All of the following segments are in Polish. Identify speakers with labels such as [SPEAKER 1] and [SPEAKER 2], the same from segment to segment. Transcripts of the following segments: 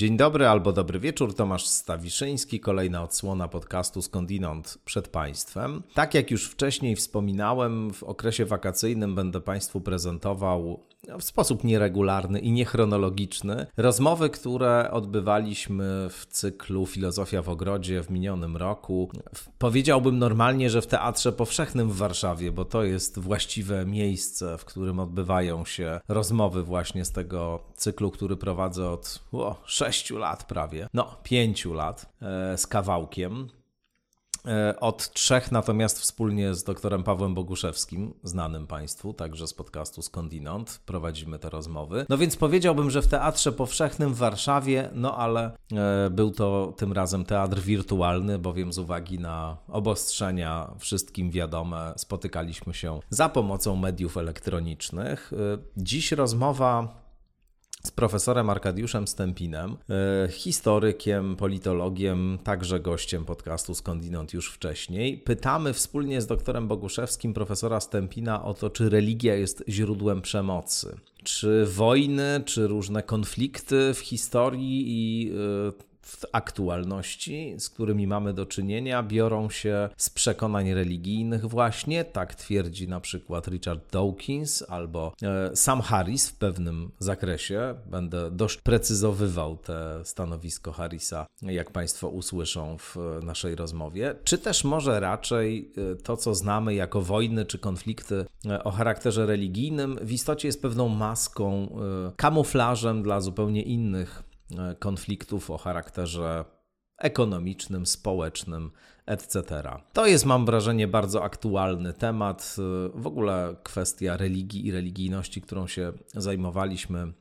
[SPEAKER 1] Dzień dobry albo dobry wieczór, Tomasz Stawiszyński, kolejna odsłona podcastu Skądinąd przed Państwem. Tak jak już wcześniej wspominałem, w okresie wakacyjnym będę Państwu prezentował w sposób nieregularny i niechronologiczny rozmowy, które odbywaliśmy w cyklu Filozofia w Ogrodzie w minionym roku. Powiedziałbym normalnie, że w Teatrze Powszechnym w Warszawie, bo to jest właściwe miejsce, w którym odbywają się rozmowy właśnie z tego cyklu, który prowadzę od o, 6 lat prawie, no 5 lat e, z kawałkiem. E, od trzech natomiast wspólnie z doktorem Pawłem Boguszewskim, znanym Państwu, także z podcastu Skądinąd, prowadzimy te rozmowy. No więc powiedziałbym, że w Teatrze Powszechnym w Warszawie, no ale e, był to tym razem teatr wirtualny, bowiem z uwagi na obostrzenia wszystkim wiadome, spotykaliśmy się za pomocą mediów elektronicznych. E, dziś rozmowa z profesorem Arkadiuszem Stępinem, e, historykiem, politologiem, także gościem podcastu Skądinąd już wcześniej. Pytamy wspólnie z doktorem Boguszewskim profesora Stępina o to, czy religia jest źródłem przemocy. Czy wojny, czy różne konflikty w historii i e, w aktualności, z którymi mamy do czynienia, biorą się z przekonań religijnych właśnie, tak twierdzi na przykład Richard Dawkins albo e, Sam Harris w pewnym zakresie. Będę dość precyzowywał te stanowisko Harrisa, jak Państwo usłyszą w naszej rozmowie, czy też może raczej e, to, co znamy jako wojny czy konflikty e, o charakterze religijnym, w istocie jest pewną maską, kamuflażem dla zupełnie innych E, konfliktów o charakterze ekonomicznym, społecznym, etc. To jest, mam wrażenie, bardzo aktualny temat. E, w ogóle kwestia religii i religijności, którą się zajmowaliśmy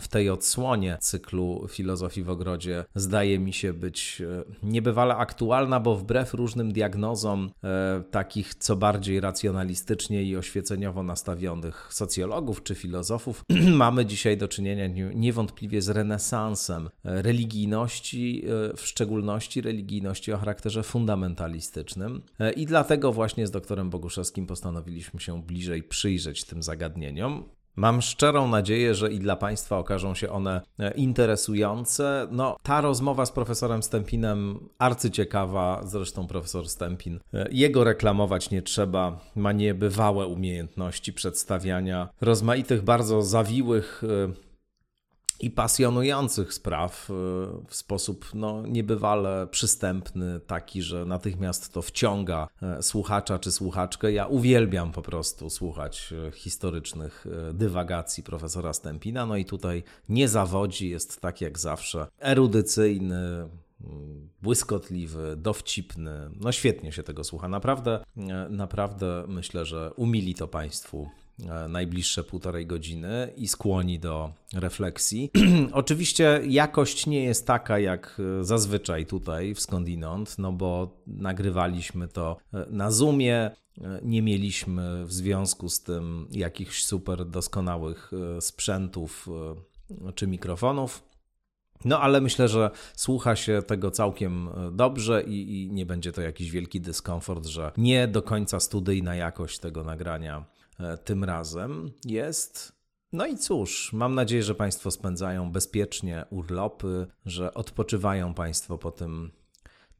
[SPEAKER 1] w tej odsłonie cyklu Filozofii w Ogrodzie zdaje mi się być e, niebywale aktualna, bo wbrew różnym diagnozom e, takich co bardziej racjonalistycznie i oświeceniowo nastawionych socjologów czy filozofów, mamy dzisiaj do czynienia niewątpliwie z renesansem e, religijności, e, w szczególności religijności o charakterze fundamentalistycznym. E, I dlatego właśnie z doktorem Boguszewskim postanowiliśmy się bliżej przyjrzeć tym zagadnieniom. Mam szczerą nadzieję, że i dla Państwa okażą się one e, interesujące. No, ta rozmowa z profesorem Stępinem arcyciekawa, zresztą profesor Stępin, e, jego reklamować nie trzeba, ma niebywałe umiejętności przedstawiania rozmaitych, bardzo zawiłych e, i pasjonujących spraw y, w sposób no, niebywale przystępny, taki, że natychmiast to wciąga e, słuchacza czy słuchaczkę. Ja uwielbiam po prostu słuchać e, historycznych e, dywagacji profesora Stępina, no i tutaj nie zawodzi, jest tak jak zawsze erudycyjny, mm, błyskotliwy, dowcipny. No świetnie się tego słucha. Naprawdę, naprawdę myślę, że umili to Państwu najbliższe półtorej godziny i skłoni do refleksji. Oczywiście jakość nie jest taka jak e, zazwyczaj tutaj w skądinąd, no bo nagrywaliśmy to e, na Zoomie, nie mieliśmy w związku z tym jakichś super doskonałych sprzętów czy mikrofonów. No, ale myślę, że słucha się tego całkiem dobrze i, i, nie będzie to jakiś wielki dyskomfort, że nie do końca studyjna jakość tego nagrania E, tym razem jest. No i cóż, mam nadzieję, że Państwo spędzają bezpiecznie urlopy, że odpoczywają Państwo po tym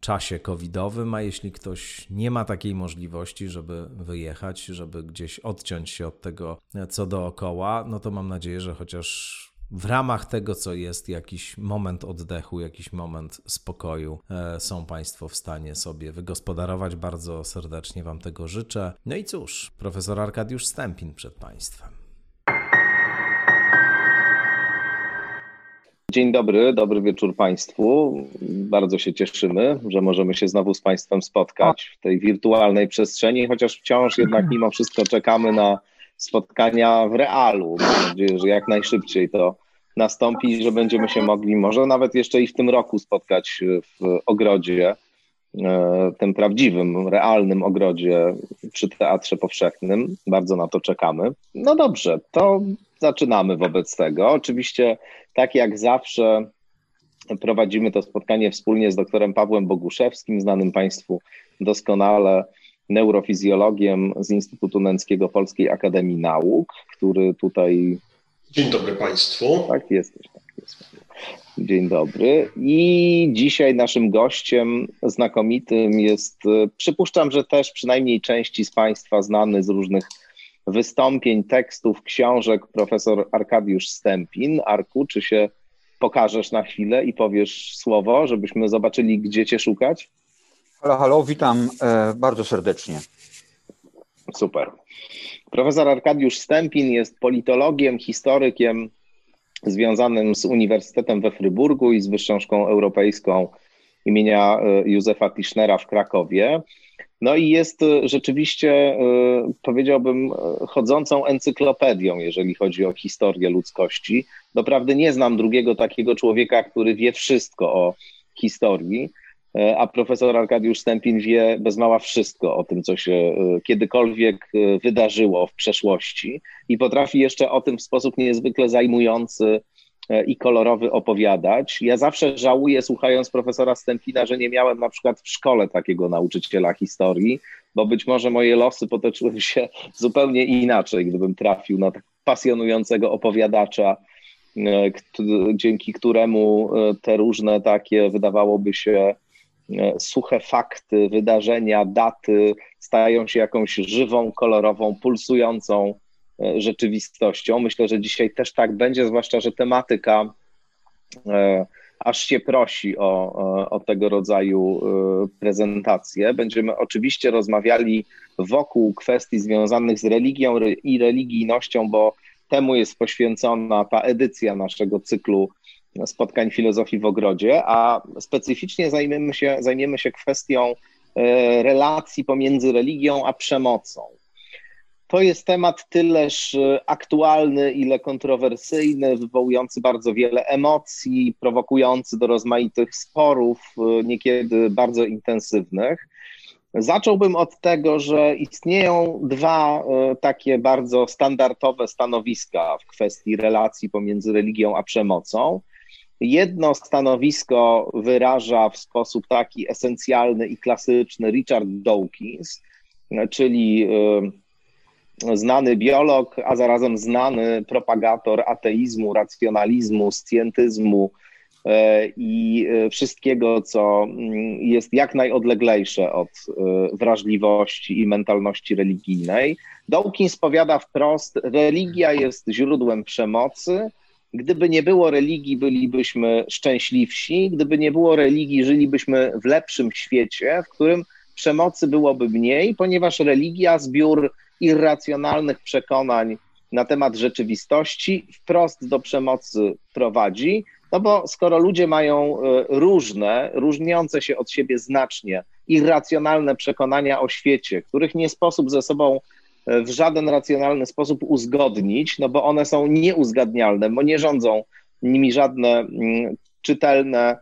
[SPEAKER 1] czasie covidowym, a jeśli ktoś nie ma takiej możliwości, żeby wyjechać, żeby gdzieś odciąć się od tego, co dookoła, no to mam nadzieję, że chociaż w ramach tego, co jest jakiś moment oddechu, jakiś moment spokoju, e, są Państwo w stanie sobie wygospodarować. Bardzo serdecznie Wam tego życzę. No i cóż, profesor Arkadiusz Stępin przed Państwem.
[SPEAKER 2] Dzień dobry, dobry wieczór Państwu. Bardzo się cieszymy, że możemy się znowu z Państwem spotkać w tej wirtualnej przestrzeni, chociaż wciąż jednak mimo wszystko czekamy na spotkania w realu. Mam nadzieję, że jak najszybciej to nastąpi że będziemy się mogli może nawet jeszcze i w tym roku spotkać w ogrodzie, e, tym prawdziwym, realnym ogrodzie przy Teatrze Powszechnym. Bardzo na to czekamy. No dobrze, to zaczynamy wobec tego. Oczywiście, tak jak zawsze, prowadzimy to spotkanie wspólnie z doktorem Pawłem Boguszewskim, znanym Państwu doskonale neurofizjologiem z Instytutu Nęckiego Polskiej Akademii Nauk, który tutaj.
[SPEAKER 3] Dzień dobry Państwu.
[SPEAKER 2] Tak, jesteś. Tak, jest. Dzień dobry. I dzisiaj naszym gościem znakomitym jest, przypuszczam, że też przynajmniej części z Państwa znany z różnych wystąpień, tekstów, książek, profesor Arkadiusz Stępin. Arku, czy się pokażesz na chwilę i powiesz słowo, żebyśmy zobaczyli, gdzie Cię szukać?
[SPEAKER 3] Halo, halo, witam e, bardzo serdecznie.
[SPEAKER 2] Super. Profesor Arkadiusz Stępin jest politologiem, historykiem związanym z Uniwersytetem we Fryburgu i z Wyższą Szkołą Europejską imienia e, Józefa Tischnera w Krakowie. No i jest e, rzeczywiście, powiedziałbym, chodzącą encyklopedią, jeżeli chodzi o historię ludzkości. Doprawdy nie znam drugiego takiego człowieka, który wie wszystko o historii. E, a profesor Arkadiusz Stępin wie bez mała wszystko o tym, co się e, kiedykolwiek e, wydarzyło w przeszłości i potrafi jeszcze o tym w sposób niezwykle zajmujący i kolorowy opowiadać. Ja zawsze żałuję, słuchając profesora Stępina, że nie miałem na przykład w szkole takiego nauczyciela historii, bo być może moje losy potoczyły się zupełnie inaczej, gdybym trafił na tak pasjonującego opowiadacza, dzięki któremu te różne takie, wydawałoby się, suche fakty, wydarzenia, daty stają się jakąś żywą, kolorową, pulsującą e, rzeczywistością. Myślę, że dzisiaj też tak będzie, zwłaszcza, że tematyka e, aż się prosi o, o tego rodzaju prezentacje. Będziemy oczywiście rozmawiali wokół kwestii związanych z religią i religijnością, bo temu jest poświęcona ta edycja naszego cyklu spotkań filozofii w ogrodzie, a specyficznie zajmiemy się, zajmiemy się kwestią e, relacji pomiędzy religią a przemocą. To jest temat tyleż e, aktualny, ile kontrowersyjny, wywołujący bardzo wiele emocji, prowokujący do rozmaitych sporów, e, niekiedy bardzo intensywnych. Zacząłbym od tego, że istnieją dwa takie bardzo standardowe stanowiska w kwestii relacji pomiędzy religią a przemocą. Jedno stanowisko wyraża w sposób taki esencjalny i klasyczny Richard Dawkins, czyli y, znany biolog, a zarazem znany propagator ateizmu, racjonalizmu, scjentyzmu y, i y, wszystkiego, co mm, jest jak najodleglejsze od wrażliwości i mentalności religijnej. Dawkins powiada wprost, religia jest źródłem przemocy, Gdyby nie było religii, bylibyśmy szczęśliwsi. Gdyby nie było religii, żylibyśmy w lepszym świecie, w którym przemocy byłoby mniej, ponieważ religia, zbiór irracjonalnych przekonań na temat rzeczywistości wprost do przemocy prowadzi. No bo skoro ludzie mają e, różne, różniące się od siebie znacznie, irracjonalne przekonania o świecie, których nie sposób ze sobą w żaden racjonalny sposób uzgodnić, no bo one są nieuzgadnialne, bo nie rządzą nimi żadne mm, czytelne,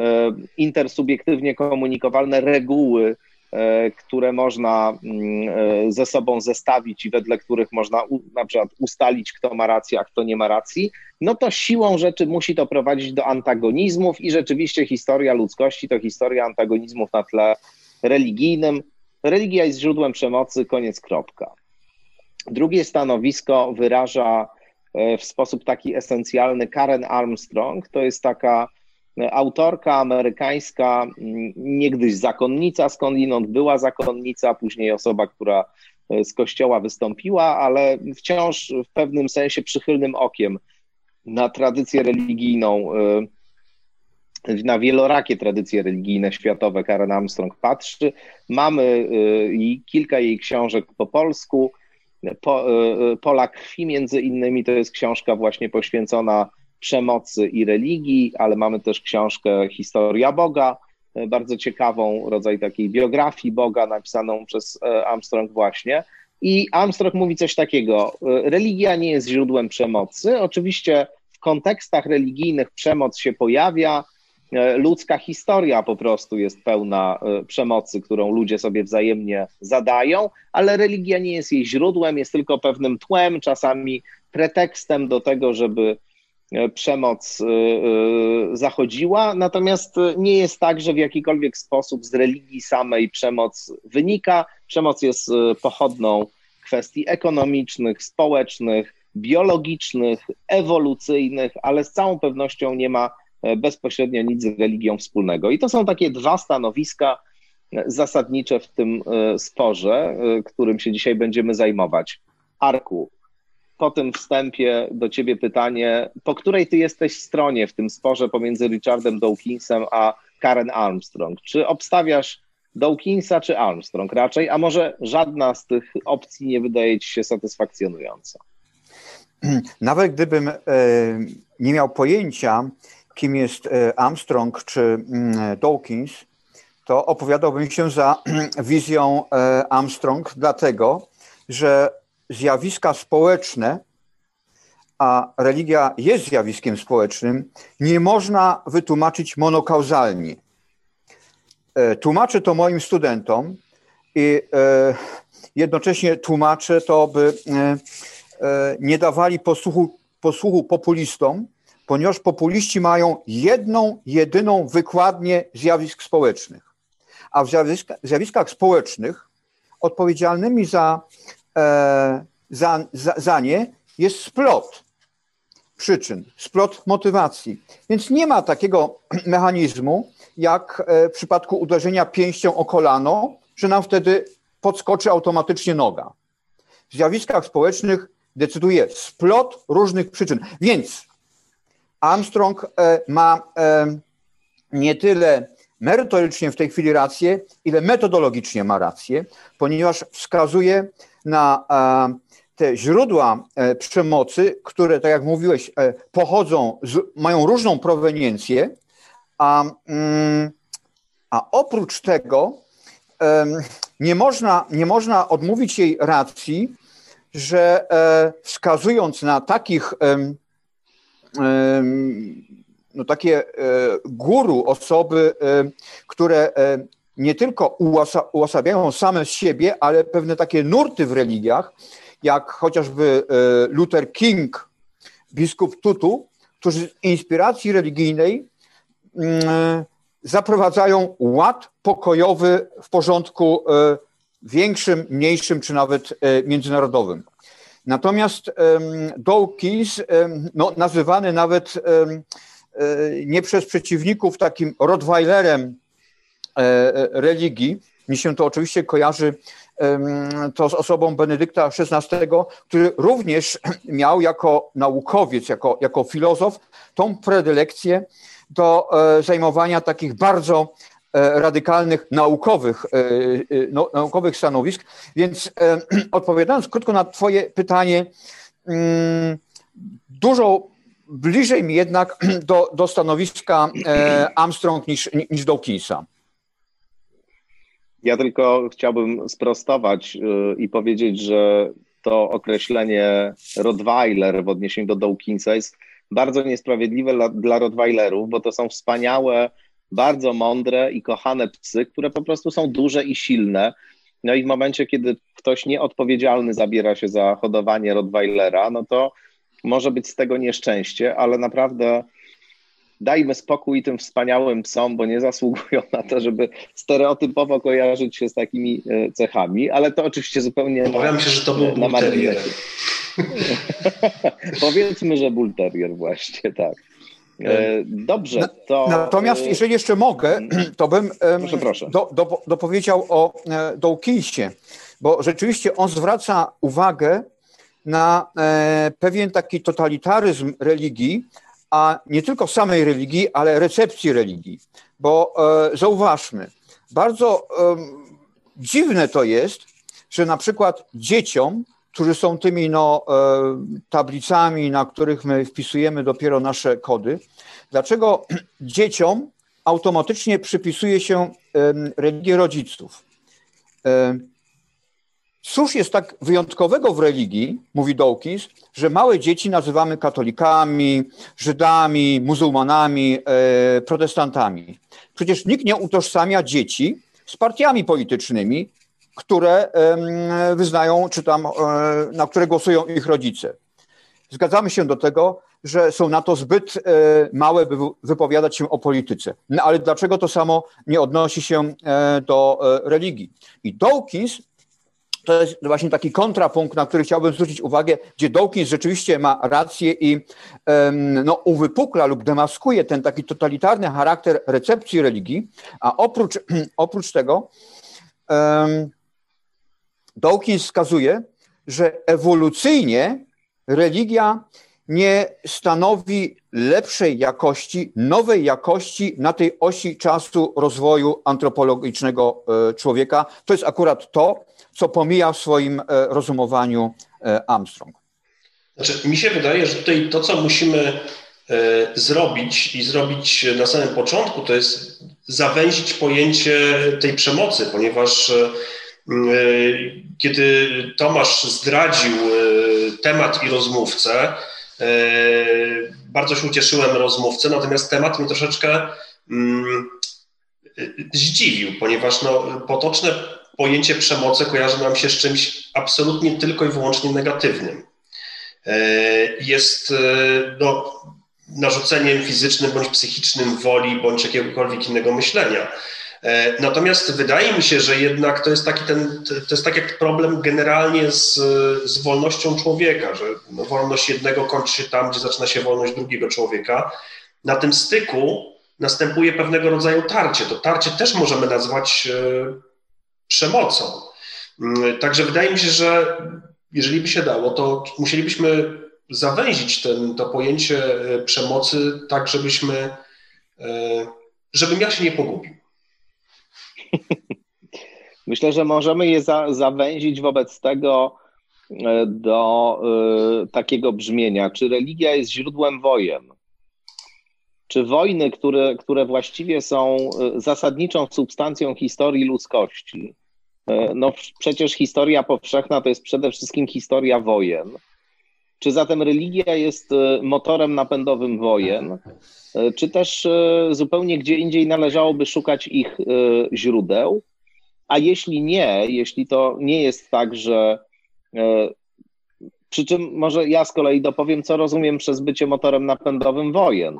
[SPEAKER 2] e, intersubiektywnie komunikowalne reguły, e, które można mm, e, ze sobą zestawić i wedle których można na przykład ustalić, kto ma rację, a kto nie ma racji, no to siłą rzeczy musi to prowadzić do antagonizmów i rzeczywiście historia ludzkości to historia antagonizmów na tle religijnym. Religia jest źródłem przemocy, koniec, kropka. Drugie stanowisko wyraża e, w sposób taki esencjalny Karen Armstrong. To jest taka e, autorka amerykańska, niegdyś zakonnica skądinąd, była zakonnica, później osoba, która e, z kościoła wystąpiła, ale wciąż w pewnym sensie przychylnym okiem na tradycję religijną, na wielorakie tradycje religijne światowe Karen Armstrong patrzy. Mamy kilka jej książek po polsku. Po, e, Pola krwi między innymi to jest książka właśnie poświęcona przemocy i religii, ale mamy też książkę Historia Boga, e, bardzo ciekawą, rodzaj takiej biografii Boga napisaną przez Armstrong właśnie. I Armstrong mówi coś takiego: religia nie jest źródłem przemocy. Oczywiście w kontekstach religijnych przemoc się pojawia, ludzka historia po prostu jest pełna e, przemocy, którą ludzie sobie wzajemnie zadają, ale religia nie jest jej źródłem, jest tylko pewnym tłem, czasami pretekstem do tego, żeby e, przemoc zachodziła. Natomiast nie jest tak, że w jakikolwiek sposób z religii samej przemoc wynika. Przemoc jest pochodną kwestii ekonomicznych, społecznych, biologicznych, ewolucyjnych, ale z całą pewnością nie ma bezpośrednio nic z religią wspólnego. I to są takie dwa stanowiska zasadnicze w tym sporze, którym się dzisiaj będziemy zajmować. Arku, po tym wstępie do ciebie pytanie, po której ty jesteś stronie w tym sporze pomiędzy Richardem Dawkinsem a Karen Armstrong? Czy obstawiasz Dawkinsa czy Armstrong raczej, a może żadna z tych opcji nie wydaje ci się satysfakcjonująca?
[SPEAKER 3] Nawet gdybym e, nie miał pojęcia, kim jest e, Armstrong czy mm, Dawkins, to opowiadałbym się za wizją e, Armstrong, dlatego że zjawiska społeczne, a religia jest zjawiskiem społecznym, nie można wytłumaczyć monokauzalnie. E, tłumaczę to moim studentom i jednocześnie tłumaczę to, by nie dawali posłuchu, posłuchu populistom, ponieważ populiści mają jedną, jedyną wykładnię zjawisk społecznych. A w zjawiska, zjawiskach społecznych odpowiedzialnymi za E, za, za, za nie jest splot przyczyn, splot motywacji. Więc nie ma takiego mechanizmu, jak e, w przypadku uderzenia pięścią o kolano, że nam wtedy podskoczy automatycznie noga. W zjawiskach społecznych decyduje splot różnych przyczyn. Więc Armstrong e, ma nie tyle merytorycznie w tej chwili rację, ile metodologicznie ma rację, ponieważ wskazuje na e, te źródła e, przemocy, które, tak jak mówiłeś, e, pochodzą, z, mają różną proweniencję, a, mm, a oprócz tego nie można, nie można odmówić jej racji, że wskazując na takich no takie guru, osoby, które nie tylko uosabiają same siebie, ale pewne takie nurty w religiach, jak chociażby e, Luther King, biskup Tutu, którzy z inspiracji religijnej mm, zaprowadzają ład pokojowy w porządku e, większym, mniejszym czy nawet e, międzynarodowym. Natomiast Dawkins, no, nazywany nawet nie przez przeciwników takim Rottweilerem E, e, religii. Mi się to oczywiście kojarzy to z osobą Benedykta XVI, który również miał jako naukowiec, jako, jako filozof tą predylekcję do e, zajmowania takich bardzo radykalnych naukowych, no, naukowych stanowisk. Więc odpowiadając krótko na Twoje pytanie, mm, dużo bliżej mi jednak do, do stanowiska Armstrong niż, niż Dawkinsa.
[SPEAKER 2] Ja tylko chciałbym sprostować i powiedzieć, że to określenie Rottweiler w odniesieniu do Dawkinsa jest bardzo niesprawiedliwe dla, dla Rottweilerów, bo to są wspaniałe, bardzo mądre i kochane psy, które po prostu są duże i silne. No i w momencie, kiedy ktoś nieodpowiedzialny zabiera się za hodowanie Rottweilera, no to może być z tego nieszczęście, ale naprawdę dajmy spokój tym wspaniałym psom, bo nie zasługują na to, żeby stereotypowo kojarzyć się z takimi e, cechami, ale to oczywiście zupełnie
[SPEAKER 4] Obawiam się, że to był na terrier.
[SPEAKER 2] Powiedzmy, że bull terrier właśnie, tak. E, dobrze, to...
[SPEAKER 3] Natomiast jeżeli jeszcze mogę, to bym
[SPEAKER 2] proszę, proszę.
[SPEAKER 3] Do, do, dopowiedział o e, Dawkinsie, bo rzeczywiście on zwraca uwagę na pewien taki totalitaryzm religii, a nie tylko samej religii, ale recepcji religii. Bo e, zauważmy, bardzo e, dziwne to jest, że na przykład dzieciom, którzy są tymi no, e, tablicami, na których my wpisujemy dopiero nasze kody, dlaczego dzieciom automatycznie przypisuje się religię rodziców? E, Cóż jest tak wyjątkowego w religii, mówi Dawkins, że małe dzieci nazywamy katolikami, Żydami, muzułmanami, e, protestantami. Przecież nikt nie utożsamia dzieci z partiami politycznymi, które wyznają, czy tam, e, na które głosują ich rodzice. Zgadzamy się do tego, że są na to zbyt e, małe, by wypowiadać się o polityce. No ale dlaczego to samo nie odnosi się e, do religii? I Dawkins to jest właśnie taki kontrapunkt, na który chciałbym zwrócić uwagę, gdzie Dawkins rzeczywiście ma rację i no, uwypukla lub demaskuje ten taki totalitarny charakter recepcji religii, a oprócz, oprócz tego Dawkins wskazuje, że ewolucyjnie religia nie stanowi lepszej jakości, nowej jakości na tej osi czasu rozwoju antropologicznego e, człowieka. To jest akurat to, co pomija w swoim e, rozumowaniu e, Armstrong.
[SPEAKER 4] Znaczy, mi się wydaje, że tutaj to, co musimy zrobić i zrobić na samym początku, to jest zawęzić pojęcie tej przemocy, ponieważ kiedy Tomasz zdradził temat i rozmówcę, bardzo się ucieszyłem rozmówcę, natomiast temat mnie troszeczkę mm, zdziwił, ponieważ no, potoczne pojęcie przemocy kojarzy nam się z czymś absolutnie tylko i wyłącznie negatywnym. E, jest e, no, narzuceniem fizycznym bądź psychicznym woli bądź jakiegokolwiek innego myślenia. E, natomiast wydaje mi się, że jednak to jest taki, ten, to jest tak jak problem generalnie z, z wolnością człowieka, że no wolność jednego kończy się tam, gdzie zaczyna się wolność drugiego człowieka. Na tym styku następuje pewnego rodzaju tarcie. To tarcie też możemy nazwać e, przemocą. Mm, także wydaje mi się, że jeżeli by się dało, to musielibyśmy zawęzić ten, to pojęcie e, przemocy tak, żebyśmy, żebym ja się nie pogubił.
[SPEAKER 2] Myślę, że możemy je za, zawęzić wobec tego e, do y, takiego brzmienia, czy religia jest źródłem wojen? Czy wojny, które, które właściwie są e, zasadniczą substancją historii ludzkości? No przecież historia powszechna to jest przede wszystkim historia wojen. Czy zatem religia jest motorem napędowym wojen? E, czy też e, zupełnie gdzie indziej należałoby szukać ich e, źródeł. A jeśli nie, jeśli to nie jest tak, że. Przy czym może ja z kolei dopowiem, co rozumiem przez bycie motorem napędowym wojen.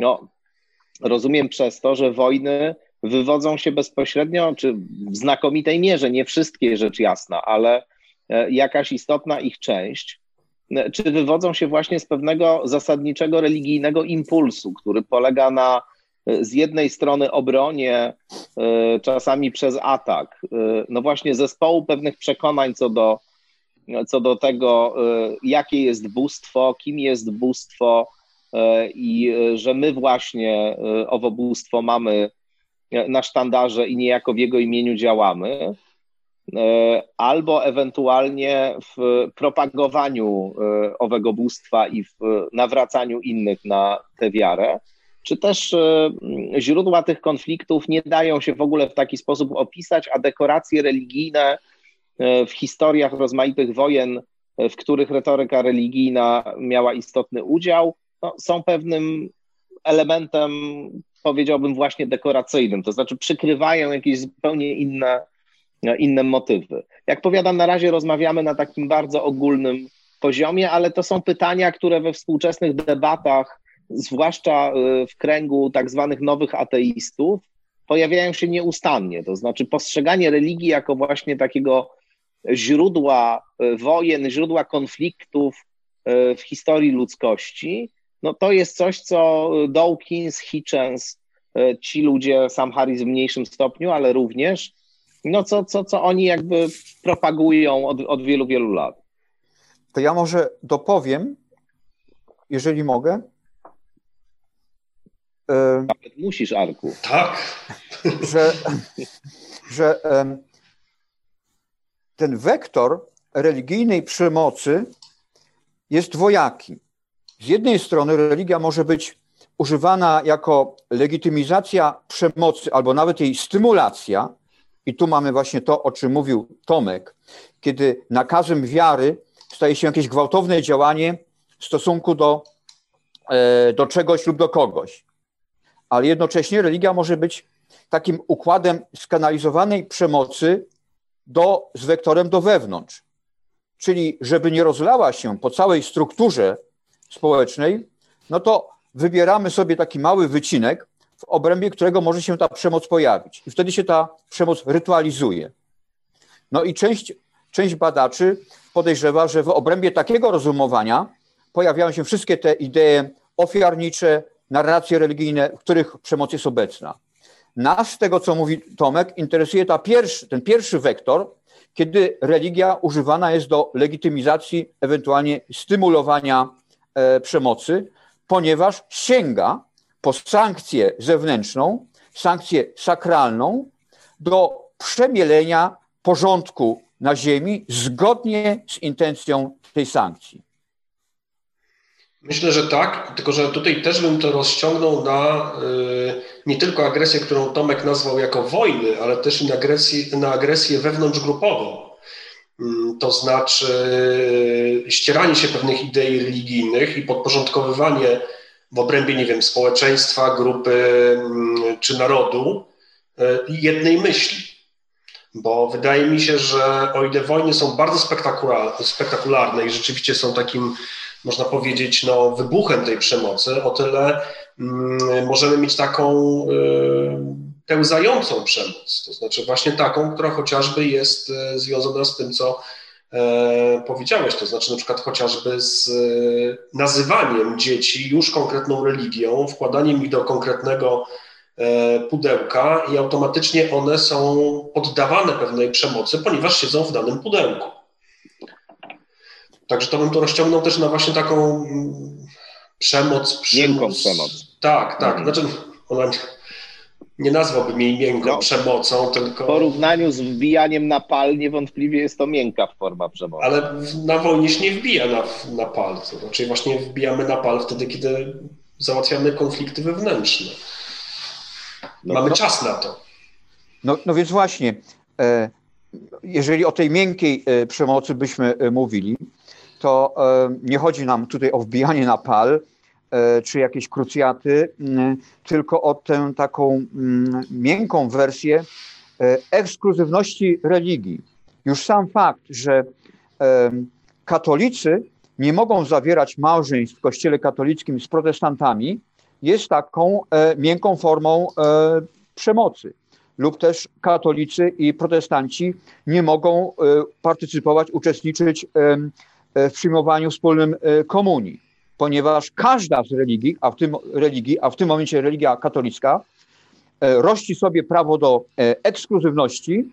[SPEAKER 2] No, rozumiem przez to, że wojny wywodzą się bezpośrednio, czy w znakomitej mierze, nie wszystkie rzecz jasna, ale jakaś istotna ich część czy wywodzą się właśnie z pewnego zasadniczego religijnego impulsu, który polega na e, z jednej strony obronie, e, czasami przez atak, e, no właśnie zespołu pewnych przekonań co do, co do tego, jakie jest bóstwo, kim jest bóstwo i że my właśnie owo bóstwo mamy na sztandarze i niejako w jego imieniu działamy. E, albo ewentualnie w propagowaniu e, owego bóstwa i w nawracaniu innych na tę wiarę, czy też e, źródła tych konfliktów nie dają się w ogóle w taki sposób opisać, a dekoracje religijne w historiach rozmaitych wojen, w których retoryka religijna miała istotny udział, no, są pewnym elementem, powiedziałbym, właśnie dekoracyjnym, to znaczy przykrywają jakieś zupełnie inne inne motywy. Jak powiadam, na razie rozmawiamy na takim bardzo ogólnym poziomie, ale to są pytania, które we współczesnych debatach, zwłaszcza y, w kręgu tak zwanych nowych ateistów, pojawiają się nieustannie. To znaczy postrzeganie religii jako właśnie takiego źródła y, wojen, źródła konfliktów w historii ludzkości, no to jest coś, co Dawkins, Hitchens, ci ludzie, sam Harris w mniejszym stopniu, ale również no co, co, co oni jakby propagują od, od wielu, wielu lat.
[SPEAKER 3] To ja może dopowiem, jeżeli mogę.
[SPEAKER 2] Nawet musisz, Arku.
[SPEAKER 4] Tak.
[SPEAKER 3] Że, że ten wektor religijnej przemocy jest dwojaki. Z jednej strony religia może być używana jako legitymizacja przemocy albo nawet jej stymulacja, i tu mamy właśnie to, o czym mówił Tomek, kiedy nakazem wiary staje się jakieś gwałtowne działanie w stosunku do, e, do czegoś lub do kogoś. Ale jednocześnie religia może być takim układem skanalizowanej przemocy do, z wektorem do wewnątrz. Czyli, żeby nie rozlała się po całej strukturze społecznej, no to wybieramy sobie taki mały wycinek, w obrębie którego może się ta przemoc pojawić. I wtedy się ta przemoc rytualizuje. No i część część badaczy podejrzewa, że w obrębie takiego rozumowania pojawiają się wszystkie te idee ofiarnicze, narracje religijne, w których przemoc jest obecna. Nas, z tego co mówi Tomek, interesuje ta pierwszy, ten pierwszy wektor, kiedy religia używana jest do legitymizacji, ewentualnie stymulowania e, przemocy, ponieważ sięga po sankcję zewnętrzną, sankcję sakralną do przemielenia porządku na ziemi zgodnie z intencją tej sankcji.
[SPEAKER 4] Myślę, że tak, tylko że tutaj też bym to rozciągnął na y, nie tylko agresję, którą Tomek nazwał jako wojny, ale też na agresję, na agresję wewnątrzgrupową. Mm, to znaczy y, ścieranie się pewnych idei religijnych i podporządkowywanie w obrębie, nie wiem, społeczeństwa, grupy mm, czy narodu y, jednej myśli. Bo wydaje mi się, że o ile wojny są bardzo spektakularne i rzeczywiście są takim można powiedzieć, no, wybuchem tej przemocy, o tyle mm, możemy mieć taką y, pełzającą przemoc. To znaczy właśnie taką, która chociażby jest y, związana z tym, co e, powiedziałeś, to znaczy na przykład chociażby z y, nazywaniem dzieci już konkretną religią, wkładaniem ich do konkretnego e, pudełka i automatycznie one są poddawane pewnej przemocy, ponieważ siedzą w danym pudełku. Także to bym to rozciągnął też na właśnie taką mm, przemoc.
[SPEAKER 2] Miękką przemoc.
[SPEAKER 4] Tak, tak. Mhm. Znaczy, ona nie nazwałbym jej miękką no, przemocą, tylko...
[SPEAKER 2] W porównaniu z wbijaniem na pal niewątpliwie jest to miękka forma przemocy.
[SPEAKER 4] Ale na wojnie się nie wbija na, na pal. To raczej właśnie wbijamy na pal wtedy, kiedy załatwiamy konflikty wewnętrzne. No, Mamy no, czas na to.
[SPEAKER 3] No, no więc właśnie, e, jeżeli o tej miękkiej e, przemocy byśmy e, mówili, to nie chodzi nam tutaj o wbijanie na pal czy jakieś krucjaty, tylko o tę taką miękką wersję e, ekskluzywności religii. Już sam fakt, że katolicy nie mogą zawierać małżeństw w kościele katolickim z protestantami, jest taką miękką formą przemocy. Lub też katolicy i protestanci nie mogą partycypować, uczestniczyć E, w przyjmowaniu wspólnym e, komunii, ponieważ każda z religii, a w tym religii, a w tym momencie religia katolicka, e, rości sobie prawo do ekskluzywności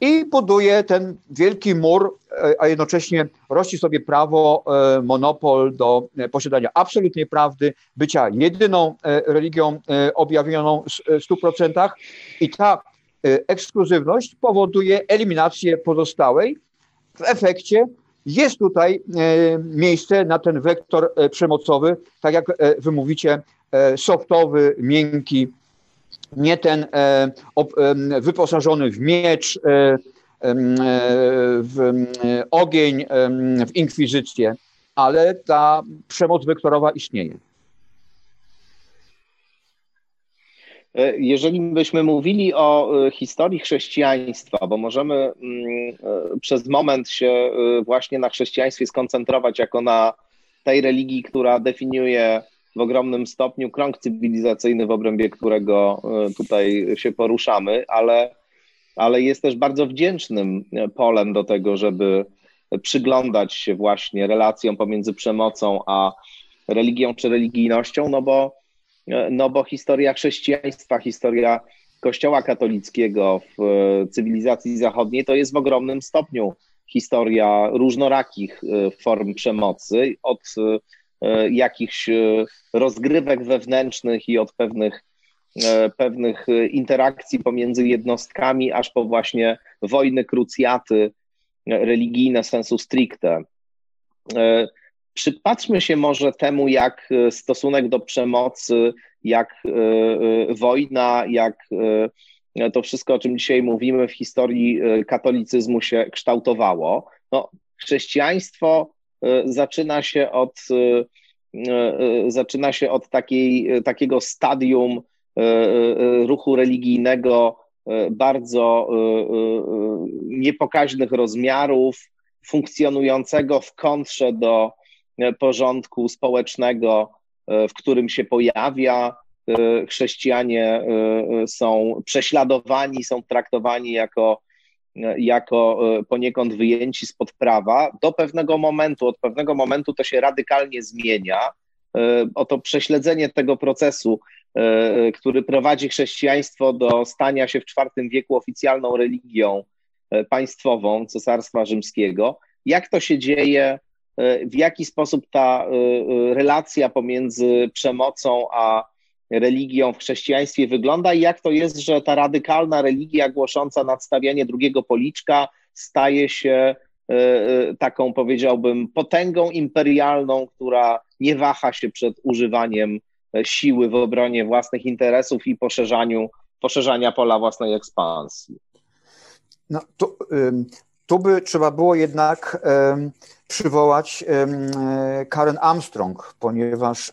[SPEAKER 3] i buduje ten wielki mur, a jednocześnie rości sobie prawo, monopol do posiadania absolutnej prawdy, bycia jedyną religią objawioną w 100%. I ta ekskluzywność powoduje eliminację pozostałej. W efekcie jest tutaj e, miejsce na ten wektor e, przemocowy, tak jak e, wy mówicie, softowy, miękki, nie ten wyposażony w miecz, w ogień, w inkwizycję, ale ta przemoc wektorowa istnieje.
[SPEAKER 2] E, jeżeli byśmy mówili o e, historii chrześcijaństwa, bo możemy mm, e, przez moment się właśnie na chrześcijaństwie skoncentrować jako na tej religii, która definiuje w ogromnym stopniu krąg cywilizacyjny, w obrębie którego tutaj się poruszamy, ale, ale jest też bardzo wdzięcznym polem do tego, żeby przyglądać się właśnie relacjom pomiędzy przemocą a religią czy religijnością, no bo no bo historia chrześcijaństwa, historia Kościoła katolickiego w e, cywilizacji zachodniej to jest w ogromnym stopniu historia różnorakich e, form przemocy, od e, jakichś rozgrywek wewnętrznych i od pewnych, pewnych interakcji pomiędzy jednostkami, aż po właśnie wojny, krucjaty religijne sensu stricte. Przypatrzmy się może temu, jak e, stosunek do przemocy, jak e, e, wojna, jak to wszystko, o czym dzisiaj mówimy w historii katolicyzmu się kształtowało. No, chrześcijaństwo zaczyna się od, zaczyna się od takiej, takiego stadium ruchu religijnego bardzo niepokaźnych rozmiarów, funkcjonującego w kontrze do porządku społecznego, e, w którym się pojawia. E, chrześcijanie e, są prześladowani, są traktowani jako jako poniekąd wyjęci spod prawa do pewnego momentu. Od pewnego momentu to się radykalnie zmienia. Oto prześledzenie tego procesu, który prowadzi chrześcijaństwo do stania się w IV wieku oficjalną religią państwową Cesarstwa Rzymskiego. Jak to się dzieje w jaki sposób ta y, y, relacja pomiędzy przemocą a religią w chrześcijaństwie wygląda i jak to jest, że ta radykalna religia głosząca nadstawianie drugiego policzka staje się taką, powiedziałbym, potęgą imperialną, która nie waha się przed używaniem siły w obronie własnych interesów i poszerzaniu, poszerzania pola własnej ekspansji.
[SPEAKER 3] No, tu by trzeba było jednak przywołać e, Karen Armstrong, ponieważ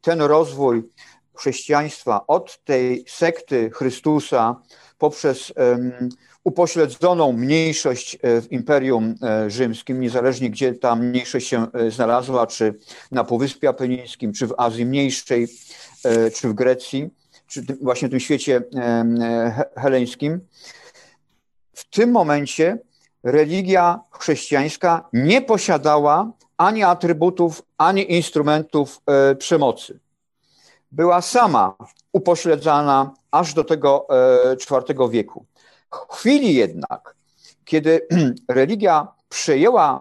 [SPEAKER 3] ten rozwój chrześcijaństwa od tej sekty Chrystusa poprzez upośledzoną mniejszość e, w Imperium e, Rzymskim, niezależnie gdzie ta mniejszość się znalazła, czy na Półwyspie Apenińskim, czy w Azji Mniejszej, czy w Grecji, czy właśnie w tym świecie heleńskim. W tym momencie religia chrześcijańska nie posiadała ani atrybutów, ani instrumentów e, przemocy. Była sama upośledzana aż do tego IV e, wieku. W chwili jednak, kiedy religia przejęła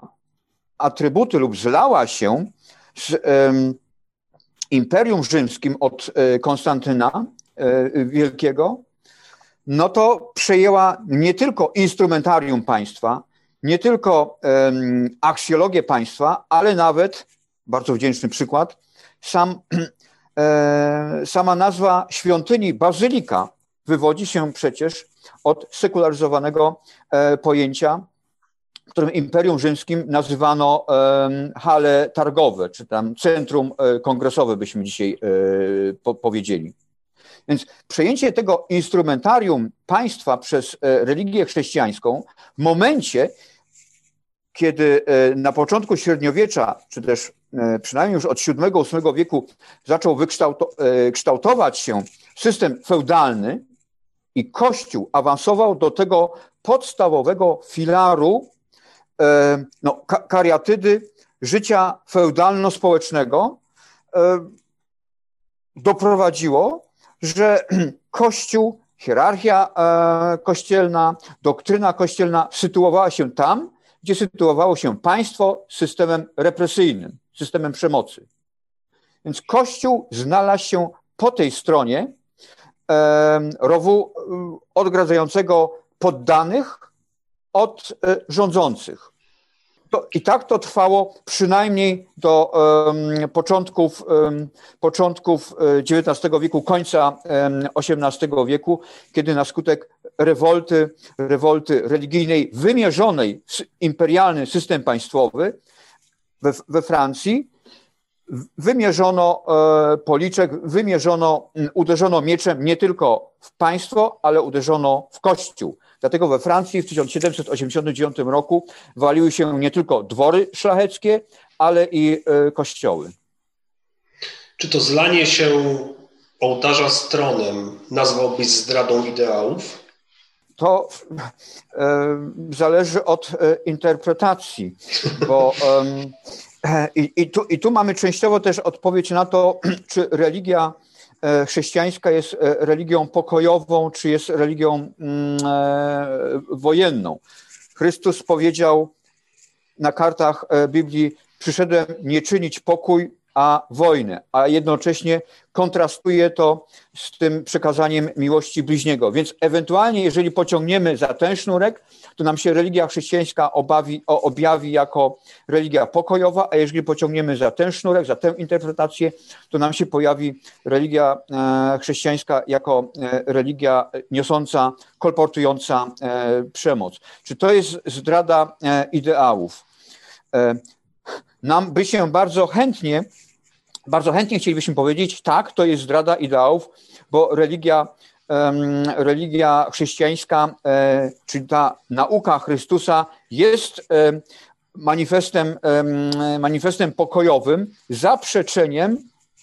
[SPEAKER 3] atrybuty lub zlała się z Imperium Rzymskim od e, Konstantyna Wielkiego, no to przejęła nie tylko instrumentarium państwa, nie tylko um, aksjologię państwa, ale nawet, bardzo wdzięczny przykład, sam, e, sama nazwa świątyni bazylika wywodzi się przecież od sekularyzowanego e, pojęcia, którym Imperium Rzymskim nazywano e, hale targowe, czy tam centrum e, kongresowe, byśmy dzisiaj e, po, powiedzieli. Więc przejęcie tego instrumentarium państwa przez e, religię chrześcijańską w momencie, kiedy e, na początku średniowiecza, czy też e, przynajmniej już od VII-VIII wieku zaczął wykształtować się system feudalny i Kościół awansował do tego podstawowego filaru no, kariatydy życia feudalno-społecznego, doprowadziło że Kościół, hierarchia e, kościelna, doktryna kościelna sytuowała się tam, gdzie sytuowało się państwo systemem represyjnym, systemem przemocy. Więc Kościół znalazł się po tej stronie e, rowu e, odgradzającego poddanych od rządzących. To, I tak to trwało przynajmniej do um, początków, um, początków XIX e, wieku, końca um, XVIII wieku, kiedy na skutek rewolty, rewolty religijnej wymierzonej w imperialny system państwowy we, we Francji, wymierzono e, policzek, wymierzono, uderzono mieczem nie tylko w państwo, ale uderzono w kościół. Dlatego we Francji w 1789 roku waliły się nie tylko dwory szlacheckie, ale i e, kościoły.
[SPEAKER 4] Czy to zlanie się ołtarza stronem nazwałbyś zdradą ideałów?
[SPEAKER 3] To e, zależy od e, interpretacji, bo i, tu, i tu mamy częściowo też odpowiedź na to, czy religia chrześcijańska jest e, religią pokojową, czy jest religią mm, e, wojenną. Chrystus powiedział na kartach Biblii: Przyszedłem nie czynić pokój, a wojnę, a jednocześnie kontrastuje to z tym przekazaniem miłości bliźniego. Więc ewentualnie, jeżeli pociągniemy za ten sznurek, to nam się religia chrześcijańska obawi, objawi jako religia pokojowa, a jeżeli pociągniemy za ten sznurek, za tę interpretację, to nam się pojawi religia e, chrześcijańska jako e, religia niosąca, kolportująca e, przemoc. Czy to jest zdrada ideałów? Nam by się bardzo chętnie bardzo chętnie chcielibyśmy powiedzieć, tak, to jest zdrada ideałów, bo religia, religia chrześcijańska, e, czyli ta nauka Chrystusa jest manifestem, manifestem pokojowym, zaprzeczeniem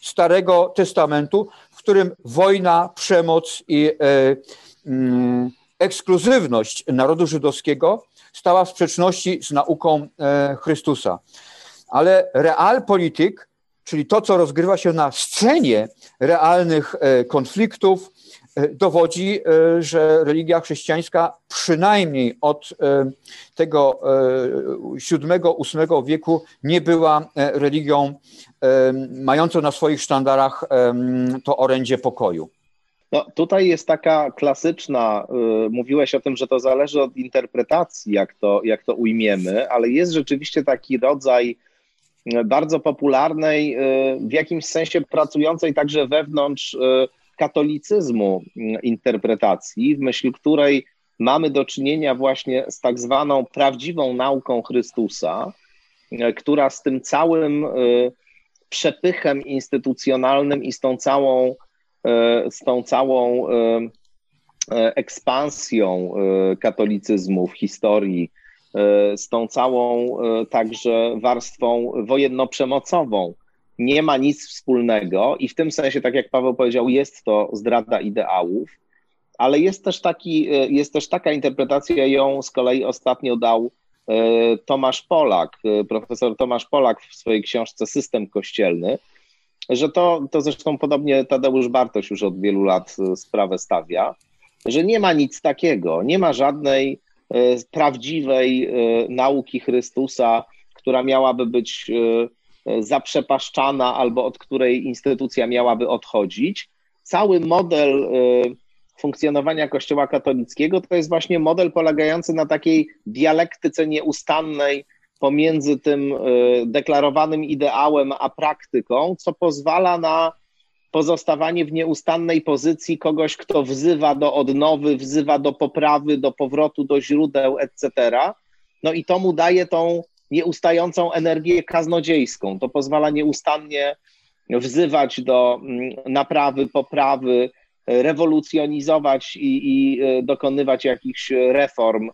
[SPEAKER 3] Starego Testamentu, w którym wojna, przemoc i, e, mm, ekskluzywność narodu żydowskiego stała w sprzeczności z nauką e, Chrystusa. Ale realpolitik, czyli to, co rozgrywa się na scenie realnych e, konfliktów, e, dowodzi, że religia chrześcijańska przynajmniej od tego VII-VIII wieku nie była religią mającą na swoich sztandarach to orędzie pokoju.
[SPEAKER 2] No, tutaj jest taka klasyczna, y, mówiłeś o tym, że to zależy od interpretacji, jak to, jak to ujmiemy, ale jest rzeczywiście taki rodzaj bardzo popularnej, y, w jakimś sensie pracującej także wewnątrz katolicyzmu interpretacji, w myśl której mamy do czynienia właśnie z tak zwaną prawdziwą nauką Chrystusa, która z tym całym przepychem instytucjonalnym i z tą całą z tą całą ekspansją katolicyzmu w historii, z tą całą także warstwą wojenno-przemocową. Nie ma nic wspólnego i w tym sensie, tak jak Paweł powiedział, jest to zdrada ideałów, ale jest też, taki, jest też taka interpretacja, ją z kolei ostatnio dał Tomasz Polak, profesor Tomasz Polak w swojej książce System Kościelny, że to, to zresztą podobnie Tadeusz Bartoś już od wielu lat e, sprawę stawia, że nie ma nic takiego, nie ma żadnej e, prawdziwej e, nauki Chrystusa, która miałaby być zaprzepaszczana albo od której instytucja miałaby odchodzić. Cały model funkcjonowania Kościoła katolickiego to jest właśnie model polegający na takiej dialektyce nieustannej pomiędzy tym deklarowanym ideałem a praktyką, co pozwala na pozostawanie w nieustannej pozycji kogoś, kto wzywa do odnowy, wzywa do poprawy, do powrotu do źródeł, etc. No i to mu daje tą nieustającą energię kaznodziejską. To pozwala nieustannie wzywać do mm, naprawy, poprawy, rewolucjonizować i, i y, dokonywać jakichś reform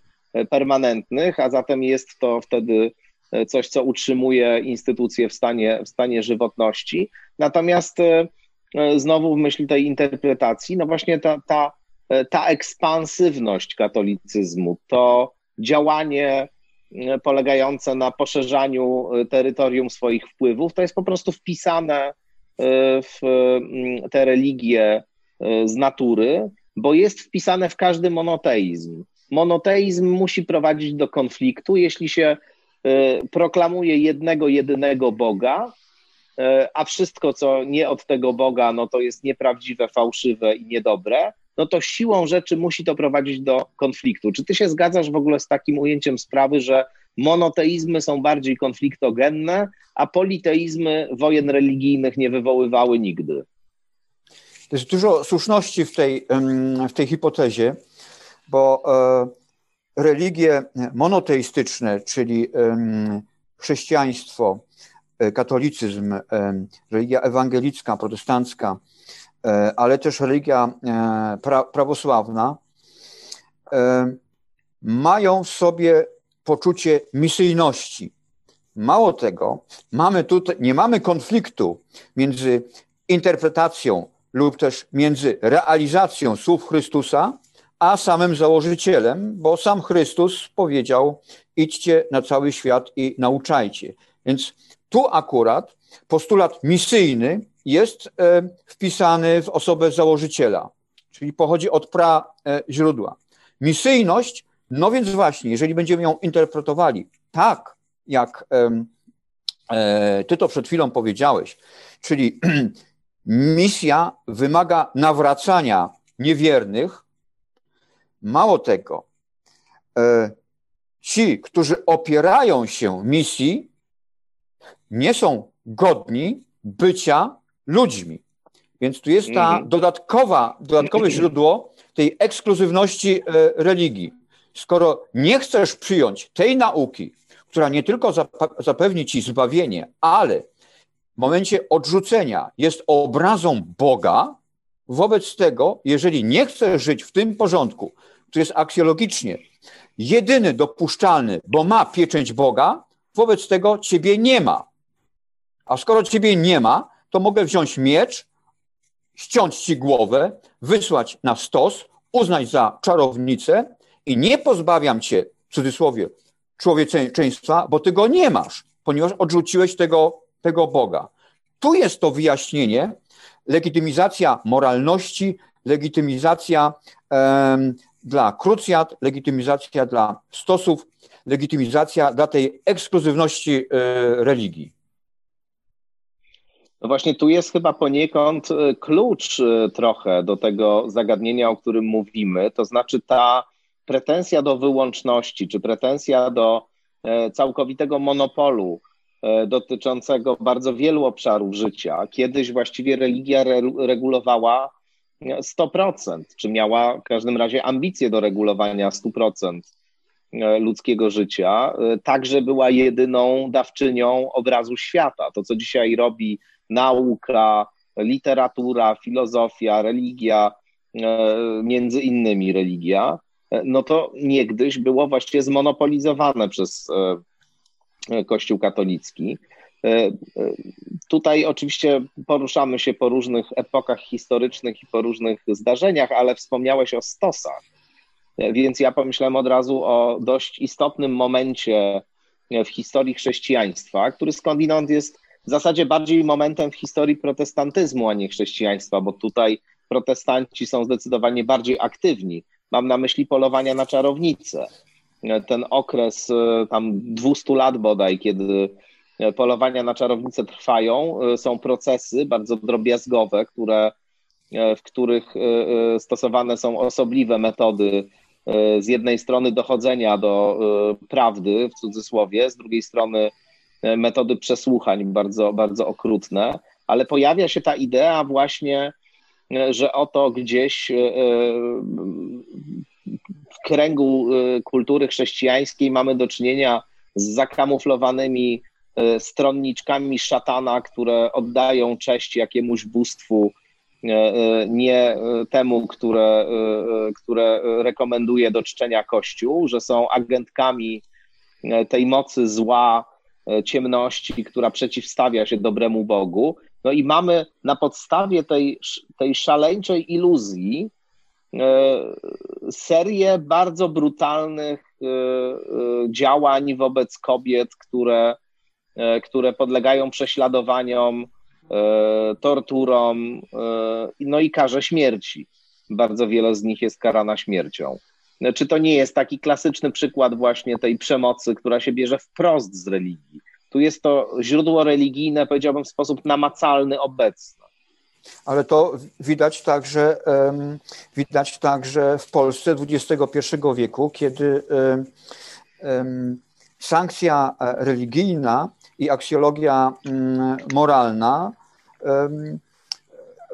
[SPEAKER 2] permanentnych, a zatem jest to wtedy e, coś, co utrzymuje instytucje w stanie, w stanie żywotności. Natomiast e, e, znowu w myśl tej interpretacji, no właśnie ta, ta, ta ekspansywność katolicyzmu, to działanie polegające na poszerzaniu terytorium swoich wpływów, to jest po prostu wpisane w te religie z natury, bo jest wpisane w każdy monoteizm. Monoteizm musi prowadzić do konfliktu, jeśli się e, proklamuje jednego, jedynego Boga, e, a wszystko, co nie od tego Boga, no to jest nieprawdziwe, fałszywe i niedobre, no to siłą rzeczy musi to prowadzić do konfliktu. Czy ty się zgadzasz w ogóle z takim ujęciem sprawy, że monoteizmy są bardziej konfliktogenne, a politeizmy wojen religijnych nie wywoływały nigdy?
[SPEAKER 3] Jest dużo słuszności w tej, w tej hipotezie bo e, religie monoteistyczne, czyli chrześcijaństwo, e, katolicyzm, religia ewangelicka, protestancka, e, ale też religia pra prawosławna, mają w sobie poczucie misyjności. Mało tego, mamy tutaj, nie mamy konfliktu między interpretacją lub też między realizacją słów Chrystusa, a samym założycielem, bo sam Chrystus powiedział: idźcie na cały świat i nauczajcie. Więc tu akurat postulat misyjny jest e, wpisany w osobę założyciela, czyli pochodzi od pra e, źródła. Misyjność, no więc właśnie, jeżeli będziemy ją interpretowali tak, jak e, ty to przed chwilą powiedziałeś, czyli misja wymaga nawracania niewiernych, Mało tego, ci, którzy opierają się misji, nie są godni bycia ludźmi. Więc tu jest ta mhm. dodatkowa, dodatkowe źródło tej ekskluzywności e, religii. Skoro nie chcesz przyjąć tej nauki, która nie tylko zapewni ci zbawienie, ale w momencie odrzucenia jest obrazą Boga, wobec tego, jeżeli nie chcesz żyć w tym porządku, który jest aksjologicznie jedyny dopuszczalny, bo ma pieczęć Boga, wobec tego ciebie nie ma. A skoro ciebie nie ma, to mogę wziąć miecz, ściąć ci głowę, wysłać na stos, uznać za czarownicę i nie pozbawiam cię, w cudzysłowie, człowieczeństwa, bo ty go nie masz, ponieważ odrzuciłeś tego, tego Boga. Tu jest to wyjaśnienie, legitymizacja moralności, legitymizacja um, dla krucjat, legitymizacja dla stosów, legitymizacja dla tej ekskluzywności y, religii.
[SPEAKER 2] No właśnie tu jest chyba poniekąd e, klucz e, trochę do tego zagadnienia, o którym mówimy, to znaczy ta pretensja do wyłączności, czy pretensja do całkowitego monopolu dotyczącego bardzo wielu obszarów życia. Kiedyś właściwie religia regulowała 100%, czy miała w każdym razie ambicje do regulowania 100% e, ludzkiego życia, e, także była jedyną dawczynią obrazu świata. To, co dzisiaj robi nauka, literatura, filozofia, religia, e, między innymi religia, no to niegdyś było właściwie zmonopolizowane przez Kościół katolicki. E, e, tutaj oczywiście poruszamy się po różnych epokach historycznych i po różnych zdarzeniach, ale wspomniałeś o stosach. E, więc ja pomyślałem od razu o dość istotnym momencie w historii chrześcijaństwa, który skądinąd jest w zasadzie bardziej momentem w historii protestantyzmu, a nie chrześcijaństwa, bo tutaj protestanci są zdecydowanie bardziej aktywni. Mam na myśli polowania na czarownice. Ten okres tam 200 lat bodaj, kiedy polowania na czarownice trwają. E, są procesy bardzo drobiazgowe, które, e, w których e, stosowane są osobliwe metody z jednej strony dochodzenia do prawdy, w cudzysłowie, z drugiej strony metody przesłuchań bardzo, bardzo okrutne, ale pojawia się ta idea właśnie, że oto gdzieś w kręgu kultury chrześcijańskiej mamy do czynienia z zakamuflowanymi E, stronniczkami szatana, które oddają cześć jakiemuś bóstwu, e, e, nie temu, które, które rekomenduje do czczenia Kościół, że są agentkami tej mocy zła, ciemności, która przeciwstawia się dobremu Bogu. No i mamy na podstawie tej, tej szaleńczej iluzji serię bardzo brutalnych działań wobec kobiet, które E, które podlegają prześladowaniom, e, torturom, e, no i karze śmierci. Bardzo wiele z nich jest karana śmiercią. Czy to nie jest taki klasyczny przykład właśnie tej przemocy, która się bierze wprost z religii? Tu jest to źródło religijne, powiedziałbym, w sposób namacalny obecne.
[SPEAKER 3] Ale to widać także, widać także w Polsce XXI wieku, kiedy sankcja religijna i aksjologia mm, moralna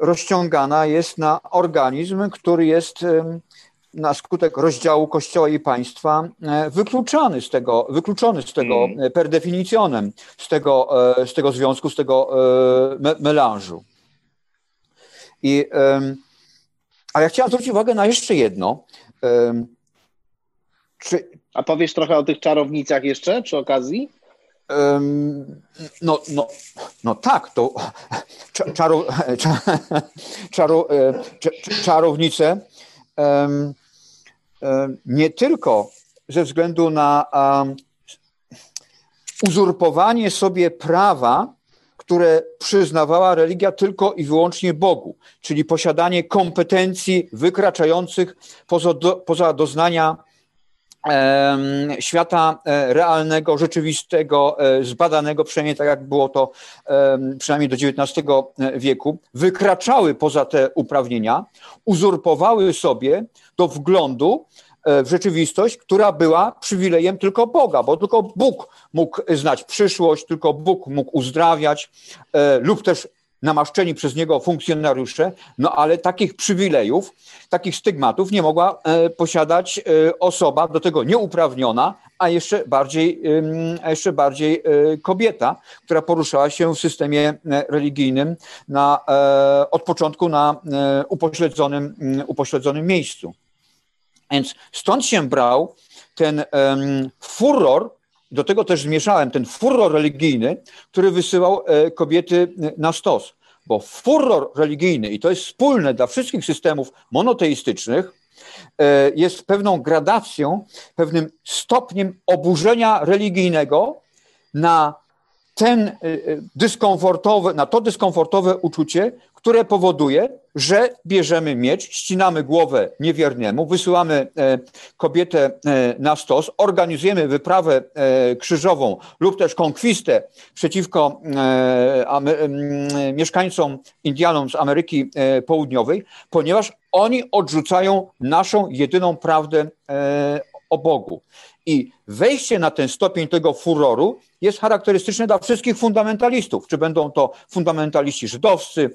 [SPEAKER 3] rozciągana jest na organizm, który jest na skutek rozdziału Kościoła i państwa e, wykluczony z tego, wykluczony z tego mm. per definitionem, z tego, e, z tego związku, z tego e, melanżu. I, ale ja chciałem zwrócić uwagę na jeszcze jedno.
[SPEAKER 2] Czy... A powiesz trochę o tych czarownicach jeszcze przy okazji?
[SPEAKER 3] No, no, no tak, to czaru, czaru, e, czarownice nie tylko ze względu na uzurpowanie sobie prawa, które przyznawała religia tylko i wyłącznie Bogu, czyli posiadanie kompetencji wykraczających poza, do, poza doznania świata e, realnego, rzeczywistego, e, zbadanego, przynajmniej tak jak było to przynajmniej do XIX wieku, wykraczały poza te uprawnienia, uzurpowały sobie do wglądu e, w rzeczywistość, która była przywilejem tylko Boga, bo tylko Bóg mógł znać przyszłość, tylko Bóg mógł uzdrawiać lub też namaszczeni przez niego funkcjonariusze, no ale takich przywilejów, takich stygmatów nie mogła e, posiadać e, osoba do tego nieuprawniona, a jeszcze bardziej, a jeszcze bardziej e, kobieta, która poruszała się w systemie religijnym na, od początku na upośledzonym, upośledzonym miejscu. Więc stąd się brał ten furor, do tego też zmieszałem ten furor religijny, który wysyłał e, kobiety e, na stos. Bo furor religijny, i to jest wspólne dla wszystkich systemów monoteistycznych, e, jest pewną gradacją, pewnym stopniem oburzenia religijnego na ten dyskomfortowy, na to dyskomfortowe uczucie, które powoduje, że bierzemy miecz, ścinamy głowę niewiernemu, wysyłamy e, kobietę e, na stos, organizujemy wyprawę e, krzyżową lub też konkwistę przeciwko mieszkańcom Indianom z Ameryki Południowej, ponieważ oni odrzucają naszą jedyną prawdę o Bogu. I wejście na ten stopień tego furoru jest charakterystyczne dla wszystkich fundamentalistów. Czy będą to fundamentaliści żydowscy,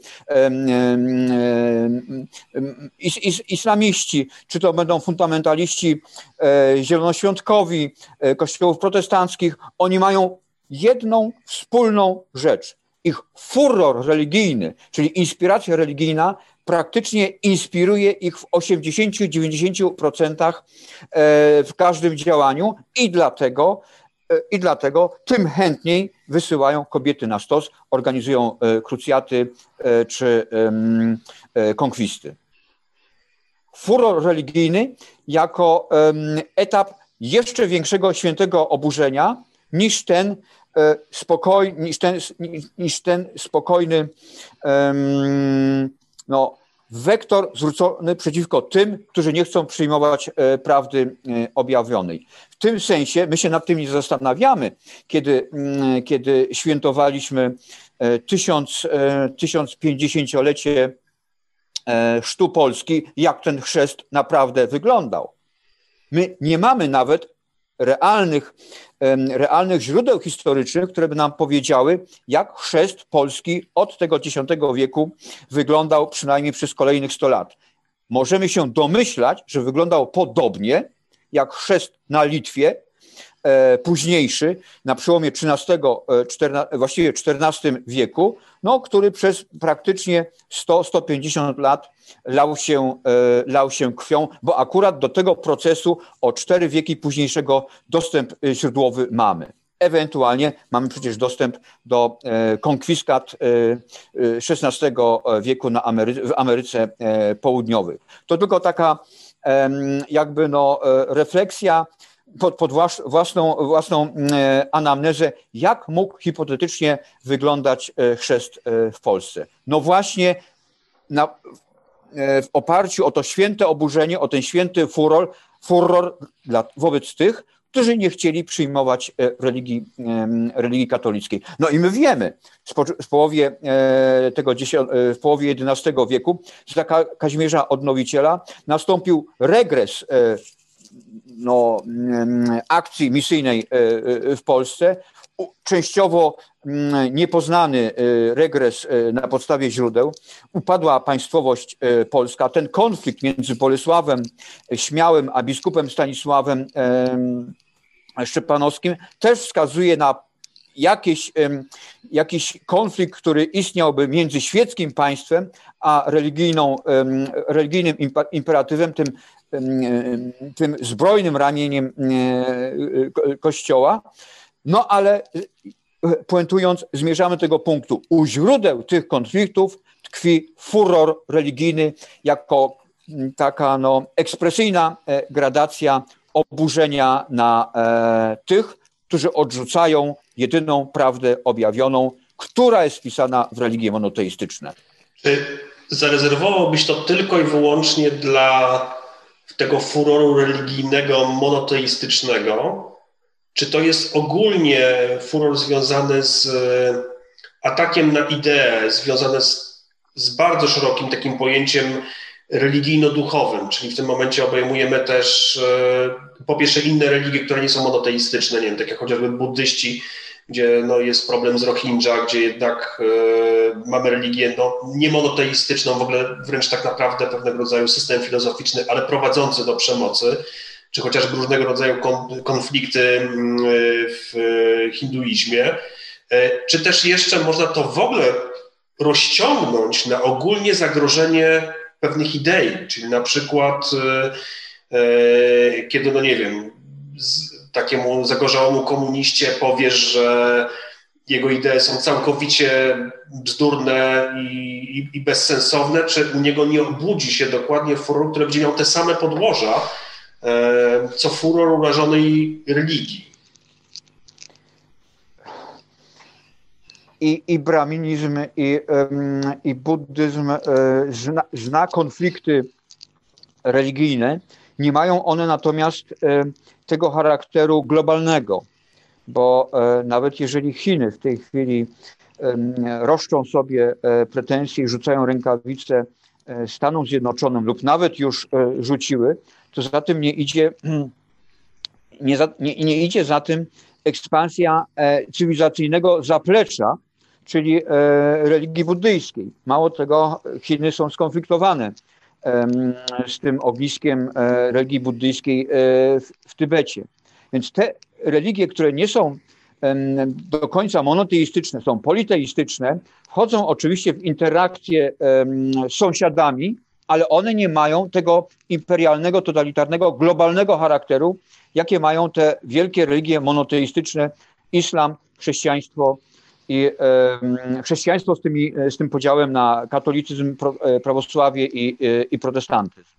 [SPEAKER 3] islamiści, czy to będą fundamentaliści e, zielonoświątkowi, e, kościołów protestanckich. Oni mają jedną wspólną rzecz. Ich furor religijny, czyli inspiracja religijna, praktycznie inspiruje ich w 80-90% e, w każdym działaniu i dlatego, e, i dlatego tym chętniej wysyłają kobiety na stos, organizują e, krucjaty czy konkwisty. Furor religijny jako etap jeszcze większego świętego oburzenia niż ten spokojny, niż ten, niż ten spokojny no, wektor zwrócony przeciwko tym, którzy nie chcą przyjmować e, prawdy e, objawionej. W tym sensie my się nad tym nie zastanawiamy, kiedy, mm, kiedy świętowaliśmy e, tysiąc, 1050-lecie chrztu Polski, jak ten chrzest naprawdę wyglądał. My nie mamy nawet realnych, realnych źródeł historycznych, które by nam powiedziały, jak chrzest polski od tego X wieku wyglądał przynajmniej przez kolejnych 100 lat. Możemy się domyślać, że wyglądał podobnie jak chrzest na Litwie, późniejszy, na przełomie XIII, e, właściwie XIV wieku, no, który przez praktycznie 100-150 lat lał się, e, lał się krwią, bo akurat do tego procesu o cztery wieki późniejszego dostęp e, źródłowy mamy. Ewentualnie mamy przecież dostęp do e, konkwiskat XVI wieku na Amery w Ameryce Południowej. To tylko taka jakby no, refleksja pod, pod własną, własną anamnezę, jak mógł hipotetycznie wyglądać chrzest w Polsce. No właśnie na, E, w oparciu o to święte oburzenie, o ten święty furor, furor dla, wobec tych, którzy nie chcieli przyjmować e, religii, religii katolickiej. No i my wiemy, w połowie e, tego w połowie XI wieku za Kazimierza Odnowiciela nastąpił regres no, akcji misyjnej w Polsce, częściowo mm, niepoznany y, regres na podstawie źródeł, upadła państwowość polska. Ten konflikt między Bolesławem Śmiałym a biskupem Stanisławem Szczepanowskim też wskazuje na jakiś, jakiś konflikt, który istniałby między świeckim państwem a religijną, religijnym imperatywem, tym, tym zbrojnym ramieniem Kościoła. No ale y, puentując, zmierzamy do tego punktu. U źródeł tych konfliktów tkwi furor religijny jako taka no, ekspresyjna e, gradacja oburzenia na e, tych, którzy odrzucają jedyną prawdę objawioną, która jest wpisana w religie monoteistyczne.
[SPEAKER 4] Czy zarezerwowałbyś to tylko i wyłącznie dla tego furoru religijnego monoteistycznego, czy to jest ogólnie furor związany z e, atakiem na ideę, związany z, z bardzo szerokim takim pojęciem religijno-duchowym, czyli w tym momencie obejmujemy też e, po pierwsze inne religie, które nie są monoteistyczne, nie wiem, tak jak chociażby buddyści, gdzie no, jest problem z Rohingya, gdzie jednak e, mamy religię no, niemonoteistyczną, w ogóle wręcz tak naprawdę pewnego rodzaju system filozoficzny, ale prowadzący do przemocy czy chociażby różnego rodzaju konflikty mm, w hinduizmie, e, czy też jeszcze można to w ogóle rozciągnąć na ogólnie zagrożenie pewnych idei, czyli na przykład e, e, kiedy, no nie wiem, takiemu zagorzałemu komuniście powiesz, że jego idee są całkowicie bzdurne i, i, i, bezsensowne, czy u niego nie obudzi się dokładnie furor, który będzie miał te same podłoża, e, co furor urażonej religii.
[SPEAKER 3] I, i braminizm, i, i buddyzm e, zna, zna konflikty religijne. Nie mają one natomiast e, tego charakteru globalnego bo e, nawet jeżeli Chiny w tej chwili roszczą sobie e, pretensje i rzucają rękawice Stanom Zjednoczonym lub nawet już rzuciły, to za tym nie idzie, nie, za, nie, nie idzie za tym ekspansja cywilizacyjnego zaplecza, czyli religii buddyjskiej. Mało tego, Chiny są skonfliktowane z tym ogniskiem religii buddyjskiej w Tybecie. Więc te religie, które nie są do końca monoteistyczne, są politeistyczne, wchodzą oczywiście w interakcje z sąsiadami, ale one nie mają tego imperialnego, totalitarnego, globalnego charakteru, jakie mają te wielkie religie monoteistyczne, islam, chrześcijaństwo i chrześcijaństwo z, tymi, z tym podziałem na katolicyzm, e, prawosławie i, e, i protestantyzm.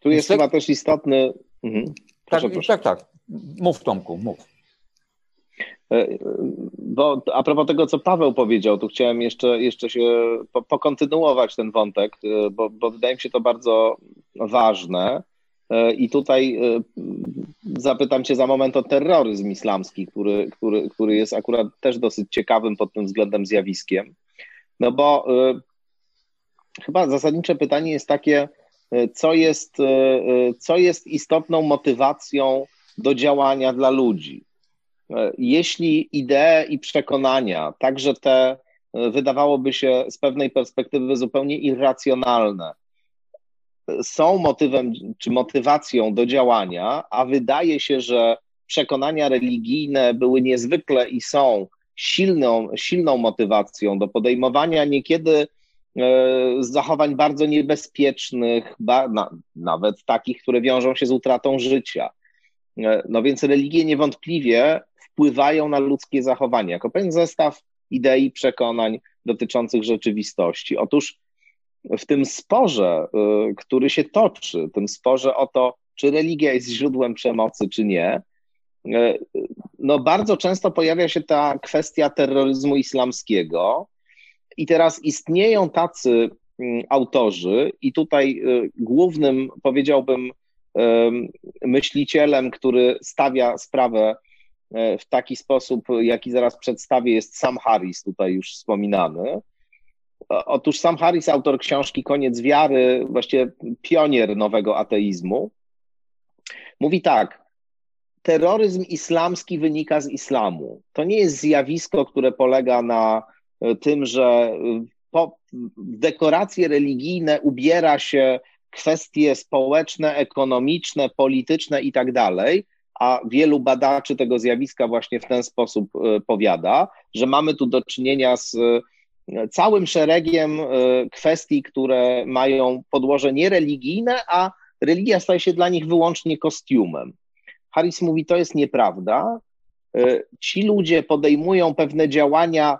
[SPEAKER 2] Tu jest chyba też istotny. Mhm.
[SPEAKER 3] Tak, proszę, tak, tak. Mów Tomku, mów.
[SPEAKER 2] E, bo a propos tego, co Paweł powiedział, tu chciałem jeszcze, jeszcze się po, pokontynuować ten wątek, bo, bo wydaje mi się to bardzo ważne. E, I tutaj zapytam Cię za moment o terroryzm islamski, który, który, który jest akurat też dosyć ciekawym pod tym względem zjawiskiem. No bo chyba zasadnicze pytanie jest takie, co jest, e, e, co jest istotną motywacją do działania dla ludzi. E, jeśli idee i przekonania, także te wydawałoby się z pewnej perspektywy zupełnie irracjonalne, są motywem czy motywacją do działania, a wydaje się, że przekonania religijne były niezwykle i są silną, silną motywacją do podejmowania niekiedy E, zachowań bardzo niebezpiecznych, ba, na, nawet takich, które wiążą się z utratą życia. E, no więc religie niewątpliwie wpływają na ludzkie zachowanie, jako pewien zestaw idei, przekonań dotyczących rzeczywistości. Otóż w tym sporze, e, który się toczy, tym sporze o to, czy religia jest źródłem przemocy, czy nie, no bardzo często pojawia się ta kwestia terroryzmu islamskiego, i teraz istnieją tacy mm, autorzy, i tutaj y, głównym, powiedziałbym, myślicielem, który stawia sprawę w taki sposób, jaki zaraz przedstawię, jest Sam Harris, tutaj już wspominany. Otóż Sam Harris, autor książki Koniec Wiary, właściwie pionier nowego ateizmu, mówi tak: terroryzm islamski wynika z islamu. To nie jest zjawisko, które polega na tym, że po, dekoracje religijne ubiera się kwestie społeczne, ekonomiczne, polityczne i tak dalej, a wielu badaczy tego zjawiska właśnie w ten sposób e, powiada, że mamy tu do czynienia z e, całym szeregiem e, kwestii, które mają podłoże niereligijne, a religia staje się dla nich wyłącznie kostiumem. Harris mówi, to jest nieprawda. Ci ludzie podejmują pewne działania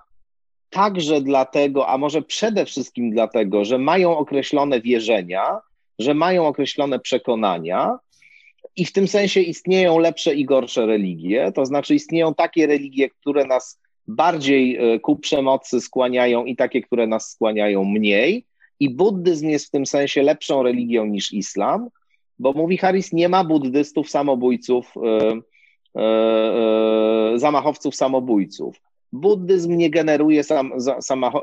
[SPEAKER 2] także dlatego, a może przede wszystkim dlatego, że mają określone wierzenia, że mają określone przekonania i w tym sensie istnieją lepsze i gorsze religie, to znaczy istnieją takie religie, które nas bardziej e, ku przemocy skłaniają i takie, które nas skłaniają mniej. I buddyzm jest w tym sensie lepszą religią niż islam, bo mówi Harris, nie ma buddystów samobójców, yy, yy, zamachowców samobójców buddyzm nie generuje sam,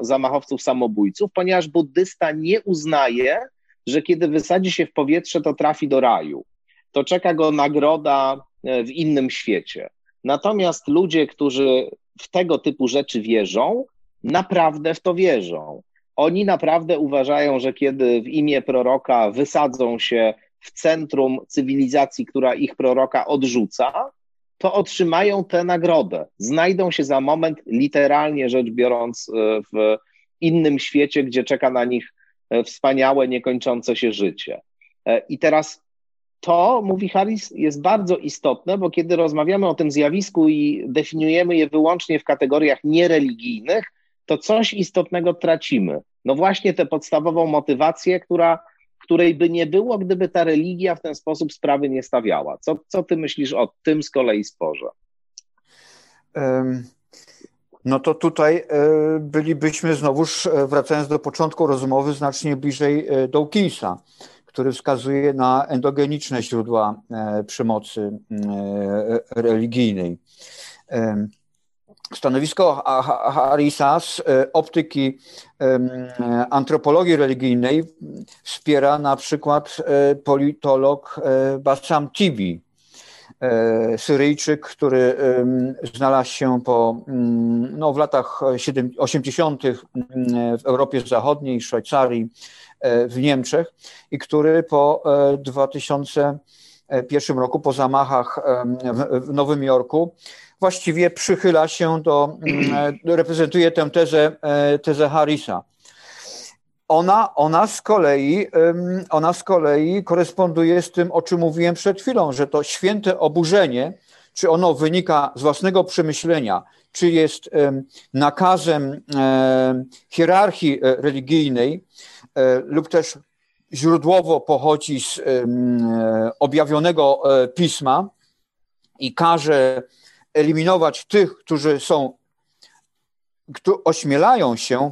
[SPEAKER 2] zamachowców samobójców, ponieważ buddysta nie uznaje, że kiedy wysadzi się w powietrze, to trafi do raju. To czeka go nagroda w innym świecie. Natomiast ludzie, którzy w tego typu rzeczy wierzą, naprawdę w to wierzą. Oni naprawdę uważają, że kiedy w imię proroka wysadzą się w centrum cywilizacji, która ich proroka odrzuca, to otrzymają tę nagrodę. Znajdą się za moment, literalnie rzecz biorąc, e, w innym świecie, gdzie czeka na nich e, wspaniałe, niekończące się życie. E, I teraz to, mówi Harris, jest bardzo istotne, bo kiedy rozmawiamy o tym zjawisku i definiujemy je wyłącznie w kategoriach niereligijnych, to coś istotnego tracimy. No właśnie tę podstawową motywację, która, której by nie było, gdyby ta religia w ten sposób sprawy nie stawiała. Co, co ty myślisz o tym z kolei sporze?
[SPEAKER 3] No to tutaj e, bylibyśmy znowuż, e, wracając do początku rozmowy, znacznie bliżej e, Dawkinsa, który wskazuje na endogeniczne źródła przemocy religijnej. Stanowisko Harrisa z optyki antropologii religijnej wspiera na przykład politolog Bassam Tibi, E, Syryjczyk, który znalazł się po, no, w latach 80. w Europie Zachodniej, Szwajcarii, e, w Niemczech i który po 2001 e, roku, po zamachach w Nowym Jorku, właściwie przychyla się do, reprezentuje tę tezę, tezę Harrisa. Ona, ona, z kolei, ona z kolei koresponduje z tym, o czym mówiłem przed chwilą, że to święte oburzenie, czy ono wynika z własnego przemyślenia, czy jest nakazem hierarchii e, religijnej, e, lub też źródłowo pochodzi z objawionego e, pisma i każe eliminować tych, którzy są, którzy ośmielają się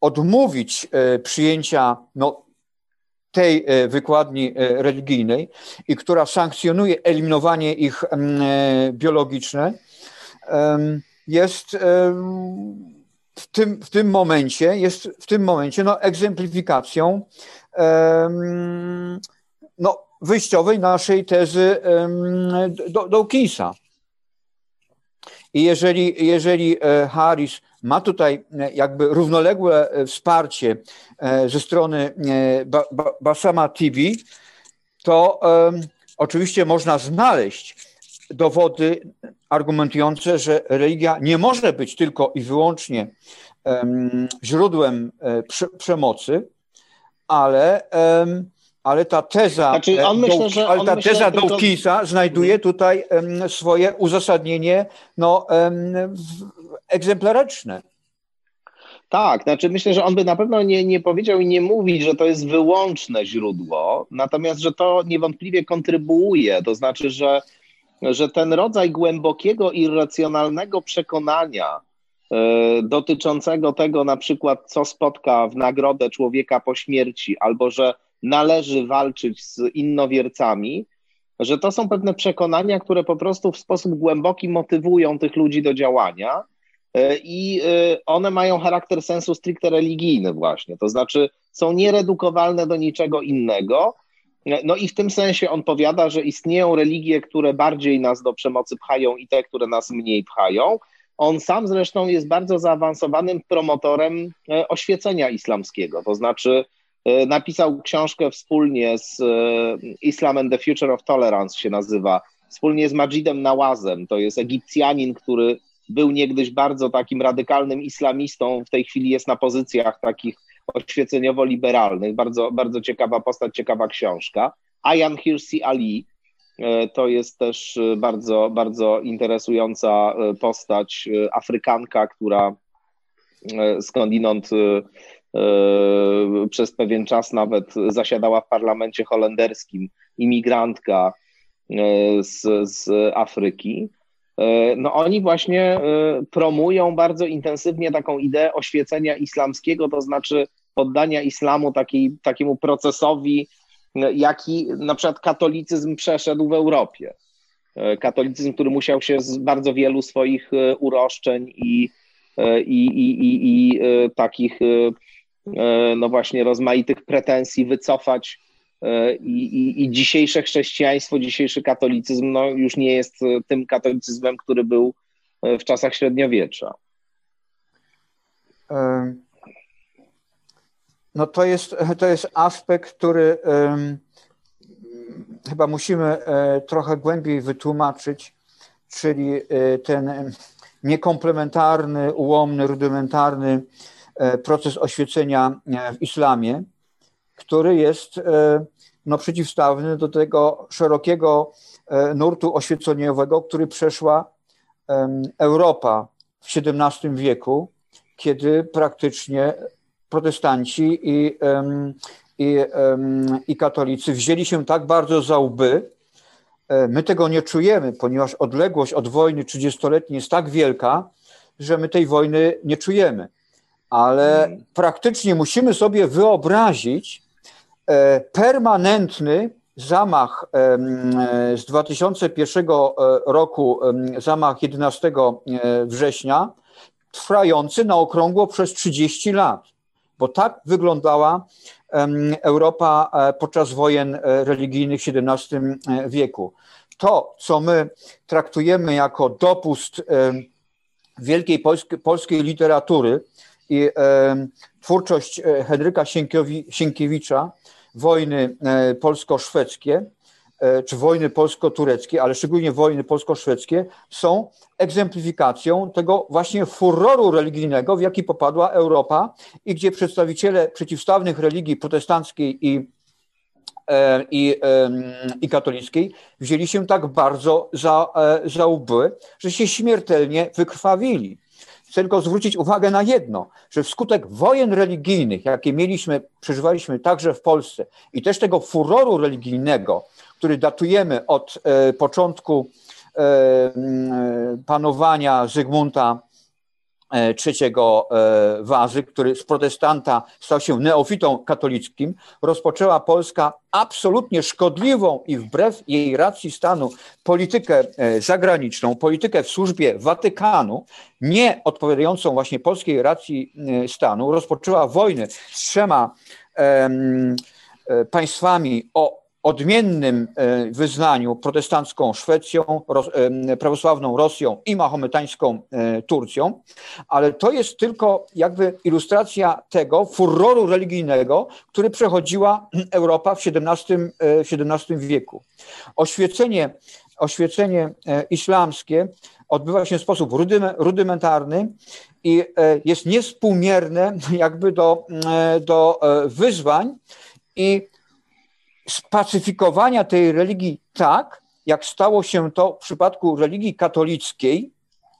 [SPEAKER 3] odmówić przyjęcia no, tej wykładni religijnej i która sankcjonuje eliminowanie ich biologiczne, jest w tym, w tym momencie, jest w tym momencie no, egzemplifikacją no, wyjściowej naszej tezy Dawkinsa. I jeżeli, jeżeli Harris ma tutaj e, jakby równoległe e, wsparcie e, ze strony Basama TV, to oczywiście można znaleźć dowody argumentujące, że religia nie może być tylko i wyłącznie źródłem przemocy, ale ale ta teza, znaczy on myślę, ale ta teza tylko... Dawkinsa znajduje tutaj swoje uzasadnienie no, egzemplaryczne.
[SPEAKER 2] Tak, znaczy myślę, że on by na pewno nie, nie powiedział i nie mówi, że to jest wyłączne źródło, natomiast, że to niewątpliwie kontrybuuje, to znaczy, że, że ten rodzaj głębokiego, irracjonalnego przekonania y, dotyczącego tego na przykład, co spotka w nagrodę człowieka po śmierci, albo że należy walczyć z innowiercami, że to są pewne przekonania, które po prostu w sposób głęboki motywują tych ludzi do działania E, i e, one mają charakter sensu stricte religijny właśnie, to znaczy są nieredukowalne do niczego innego. E, no i w tym sensie on powiada, że istnieją religie, które bardziej nas do przemocy pchają i te, które nas mniej pchają. On sam zresztą jest bardzo zaawansowanym promotorem oświecenia islamskiego, to znaczy napisał książkę wspólnie z Islam and the Future of Tolerance się nazywa, wspólnie z Majidem Nawazem, to jest Egipcjanin, który był niegdyś bardzo takim radykalnym islamistą, w tej chwili jest na pozycjach takich oświeceniowo-liberalnych. Bardzo, bardzo ciekawa postać, ciekawa książka. Ayan Hirsi Ali e, to jest też e, bardzo, bardzo interesująca e, postać, Afrykanka, która skądinąd przez pewien czas nawet zasiadała w parlamencie holenderskim, imigrantka z, z Afryki. No oni właśnie promują bardzo intensywnie taką ideę oświecenia islamskiego, to znaczy poddania islamu takiej, takiemu procesowi, e, jaki na przykład katolicyzm przeszedł w Europie. Katolicyzm, który musiał się z bardzo wielu swoich uroszczeń i, i, i, i, i takich no właśnie rozmaitych pretensji wycofać E, I, i, I, dzisiejsze chrześcijaństwo, dzisiejszy katolicyzm no, już nie jest e, tym katolicyzmem, który był e, w czasach średniowiecza.
[SPEAKER 3] No to jest, to jest aspekt, który chyba musimy trochę głębiej wytłumaczyć, czyli ten niekomplementarny, ułomny, rudymentarny proces oświecenia w islamie, który jest e, no, przeciwstawny do tego szerokiego nurtu oświeceniowego, który przeszła Europa w XVII wieku, kiedy praktycznie protestanci i, i, i katolicy wzięli się tak bardzo za łby. E, my tego nie czujemy, ponieważ odległość od wojny 30-letniej jest tak wielka, że my tej wojny nie czujemy. Ale mm. praktycznie musimy sobie wyobrazić e, permanentny zamach z 2001 e, roku, zamach 11 września, trwający na okrągło przez 30 lat, bo tak wyglądała Europa e, podczas wojen e, religijnych w XVII e, wieku. To, co my traktujemy jako dopust wielkiej polskiej, literatury i twórczość Henryka Sienkiewicza, wojny polsko-szwedzkie, czy wojny polsko-tureckie, ale szczególnie wojny polsko-szwedzkie, są egzemplifikacją tego właśnie furroru religijnego, w jaki popadła Europa i gdzie przedstawiciele przeciwstawnych religii protestanckiej i, e, i, i katolickiej wzięli się tak bardzo za, e, za łby, że się śmiertelnie wykrwawili. Chcę tylko zwrócić uwagę na jedno, że wskutek wojen religijnych, jakie mieliśmy, przeżywaliśmy także w Polsce i też tego furoru religijnego, który datujemy od e, początku e, panowania Zygmunta III e, Wazy, który z protestanta stał się neofitą katolickim, rozpoczęła Polska absolutnie szkodliwą i wbrew jej racji stanu politykę zagraniczną, politykę w służbie Watykanu, nie odpowiadającą właśnie polskiej racji stanu, rozpoczęła wojnę z trzema państwami o odmiennym e, wyznaniu protestancką Szwecją, e, prawosławną Rosją i mahometańską e, Turcją, ale to jest tylko jakby ilustracja tego furroru religijnego, który przechodziła Europa w XVII, w XVII wieku. Oświecenie, oświecenie islamskie odbywa się w sposób rudymentarny i jest niespółmierne jakby do, do wyzwań i spacyfikowania tej religii tak, jak stało się to w przypadku religii katolickiej,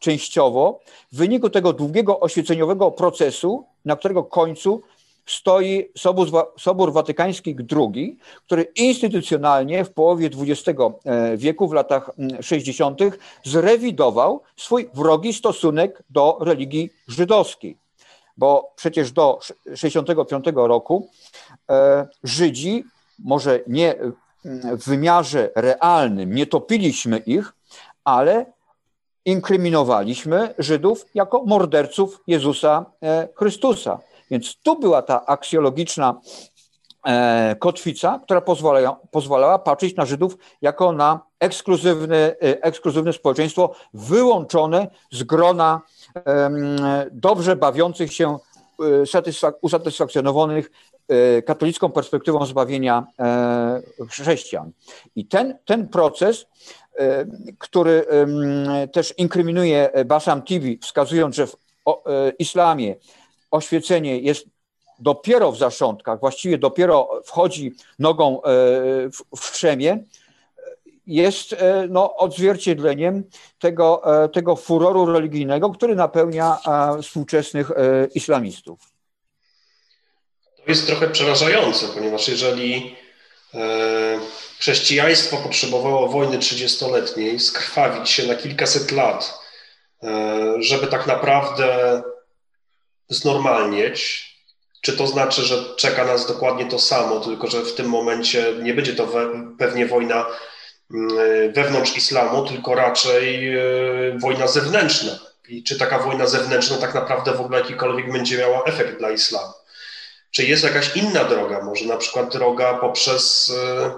[SPEAKER 3] częściowo, w wyniku tego długiego oświeceniowego procesu, na którego końcu stoi Sobór, Sobór Watykański II, który instytucjonalnie w połowie XX e, wieku, w latach 60., zrewidował swój wrogi stosunek do religii żydowskiej. Bo przecież do 65 roku e, Żydzi może nie w wymiarze realnym, nie topiliśmy ich, ale inkryminowaliśmy Żydów jako morderców Jezusa e, Chrystusa. Więc tu była ta aksjologiczna e, kotwica, która pozwalała, pozwalała patrzeć na Żydów jako na ekskluzywne, e, ekskluzywne społeczeństwo wyłączone z grona dobrze bawiących się, usatysfakcjonowanych E, katolicką perspektywą zbawienia e, chrześcijan. I ten, ten proces, e, który też inkryminuje Basam TV, wskazując, że w islamie oświecenie jest dopiero w zasządkach, właściwie dopiero wchodzi nogą w strzemię, jest no, odzwierciedleniem tego, tego furoru religijnego, który napełnia współczesnych islamistów.
[SPEAKER 4] To jest trochę przerażające, ponieważ jeżeli e, chrześcijaństwo potrzebowało wojny 30-letniej, skrwawić się na kilkaset lat, e, żeby tak naprawdę znormalnieć, czy to znaczy, że czeka nas dokładnie to samo, tylko że w tym momencie nie będzie to pewnie wojna mm, wewnątrz islamu, tylko raczej e, wojna zewnętrzna. I czy taka wojna zewnętrzna tak naprawdę w ogóle jakikolwiek będzie miała efekt dla islamu? Czy jest jakaś inna droga, może na przykład droga poprzez e,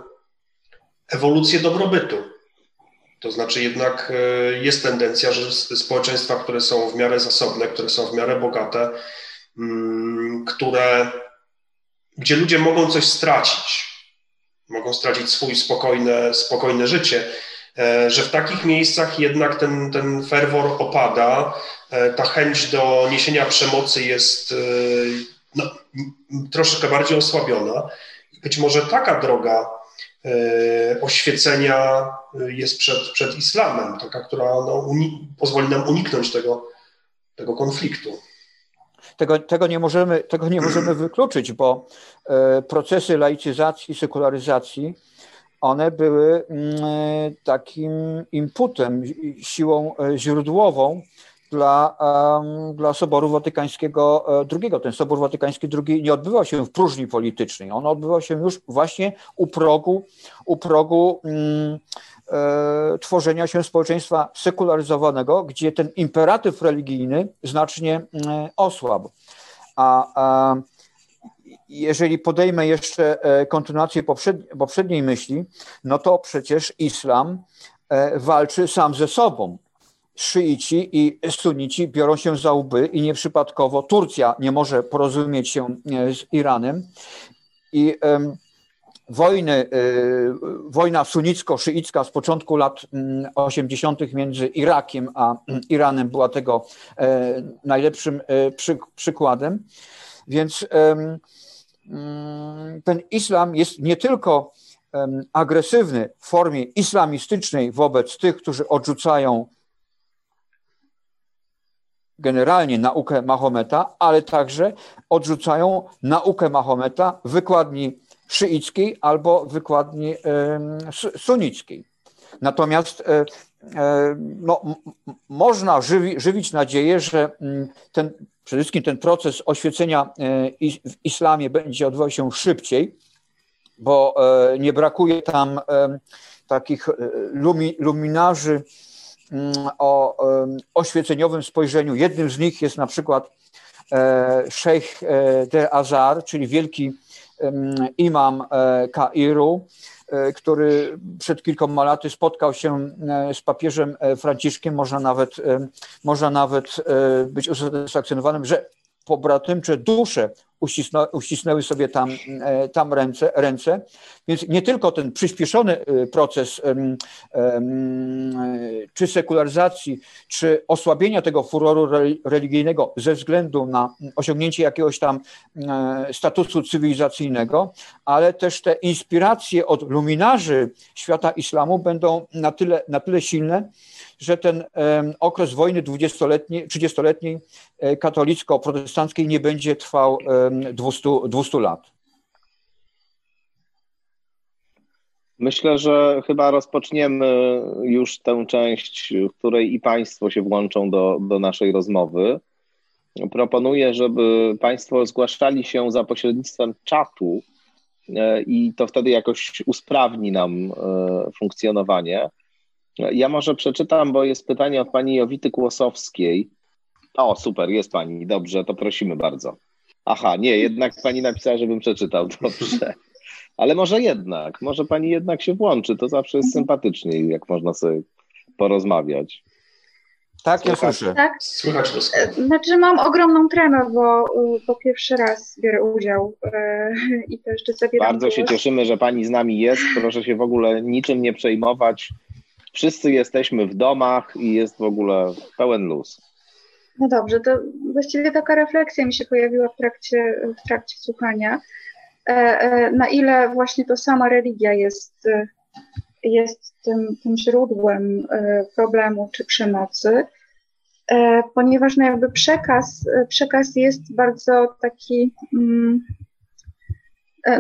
[SPEAKER 4] ewolucję dobrobytu? To znaczy jednak e, jest tendencja, że społeczeństwa, które są w miarę zasobne, które są w miarę bogate, mm, które, gdzie ludzie mogą coś stracić, mogą stracić swój spokojne, spokojne życie, e, że w takich miejscach jednak ten, ten ferwor opada, ta chęć do niesienia przemocy jest no, troszeczkę bardziej osłabiona. być może taka droga oświecenia jest przed, przed islamem, taka, która no, pozwoli nam uniknąć tego, tego konfliktu.
[SPEAKER 3] Tego, tego, nie możemy, tego nie możemy wykluczyć, bo procesy laicyzacji, sekularyzacji one były mm, takim inputem, siłą e, źródłową dla, dla Soboru Watykańskiego II. Ten Sobór Watykański II nie odbywał się w próżni politycznej, on odbywał się już właśnie u progu, u progu mm, e, tworzenia się społeczeństwa sekularyzowanego, gdzie ten imperatyw religijny znacznie mm, osłabł. A, a jeżeli podejmę jeszcze e, kontynuację poprzedniej myśli, no to przecież islam e, walczy sam ze sobą. Szyici i sunici biorą się za łby i nieprzypadkowo Turcja nie może porozumieć się e, z Iranem. I wojny, wojna sunicko-szyicka z początku lat 80. Mm, między Irakiem a mm, Iranem była tego najlepszym przykładem. Więc Mm, ten islam jest nie tylko agresywny w formie islamistycznej wobec tych, którzy odrzucają generalnie naukę Mahometa, ale także odrzucają naukę Mahometa wykładni szyickiej albo wykładni sunnickiej. Natomiast e, e, no, można żywi, żywić nadzieję, że mm, ten przede wszystkim ten proces oświecenia e, w islamie będzie odbywał się szybciej, bo nie brakuje tam takich lumi, luminarzy o oświeceniowym spojrzeniu. Jednym z nich jest na przykład Sheikh de Azar, czyli wielki imam Kairu, E, który przed kilkoma laty spotkał się e, z papieżem e, Franciszkiem, można nawet, można nawet być usatysfakcjonowanym, że pobratymcze dusze uścisnę, uścisnęły sobie tam, tam ręce, ręce. Więc nie tylko ten przyspieszony y, proces czy sekularyzacji, czy osłabienia tego furoru religijnego ze względu na osiągnięcie jakiegoś tam statusu cywilizacyjnego, ale też te inspiracje od luminarzy świata islamu będą na tyle, na tyle silne, że ten okres wojny 20-letniej, 30-letniej e, katolicko-protestanckiej nie będzie trwał 200, 200 lat.
[SPEAKER 2] Myślę, że chyba rozpoczniemy już tę część, w której i Państwo się włączą do, do naszej rozmowy. Proponuję, żeby Państwo zgłaszali się za pośrednictwem czatu e, i to wtedy jakoś usprawni nam e, funkcjonowanie. Ja może przeczytam, bo jest pytanie od pani Jowity Kłosowskiej. O, super, jest pani. Dobrze, to prosimy bardzo. Aha, nie, jednak pani napisała, żebym przeczytał. Dobrze. Ale może jednak, może pani jednak się włączy. To zawsze jest sympatyczniej, jak można sobie porozmawiać.
[SPEAKER 3] Tak, ja słyszę.
[SPEAKER 5] Tak?
[SPEAKER 4] Słychać
[SPEAKER 5] to Znaczy mam ogromną tremę, bo, bo pierwszy raz biorę udział e, i to jeszcze zabieram
[SPEAKER 2] Bardzo głos. się cieszymy, że pani z nami jest. Proszę się w ogóle niczym nie przejmować. Wszyscy jesteśmy w domach i jest w ogóle pełen luz.
[SPEAKER 5] No dobrze, to właściwie taka refleksja mi się pojawiła w trakcie, w trakcie słuchania. E, e, na ile właśnie to sama religia jest, jest tym, tym źródłem e, problemu czy przemocy, ponieważ no jakby przekaz, przekaz jest bardzo taki mm,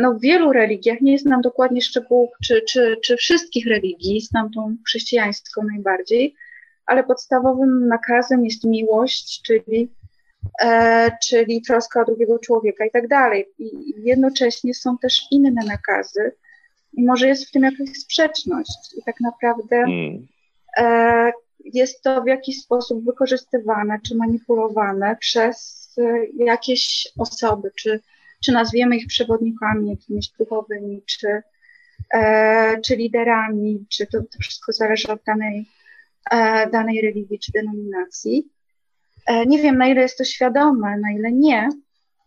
[SPEAKER 5] no, w wielu religiach, nie znam dokładnie szczegółów, czy, czy, czy wszystkich religii, znam tą chrześcijańską najbardziej, ale podstawowym nakazem jest miłość, czyli, e, czyli troska o drugiego człowieka i tak dalej. I jednocześnie są też inne nakazy i może jest w tym jakaś sprzeczność i tak naprawdę mm. e, jest to w jakiś sposób wykorzystywane czy manipulowane przez e, jakieś osoby, czy czy nazwiemy ich przewodnikami jakimiś duchowymi, czy, e, czy liderami, czy to, to wszystko zależy od danej, danej religii czy denominacji. E, nie wiem, na ile jest to świadome, na ile nie,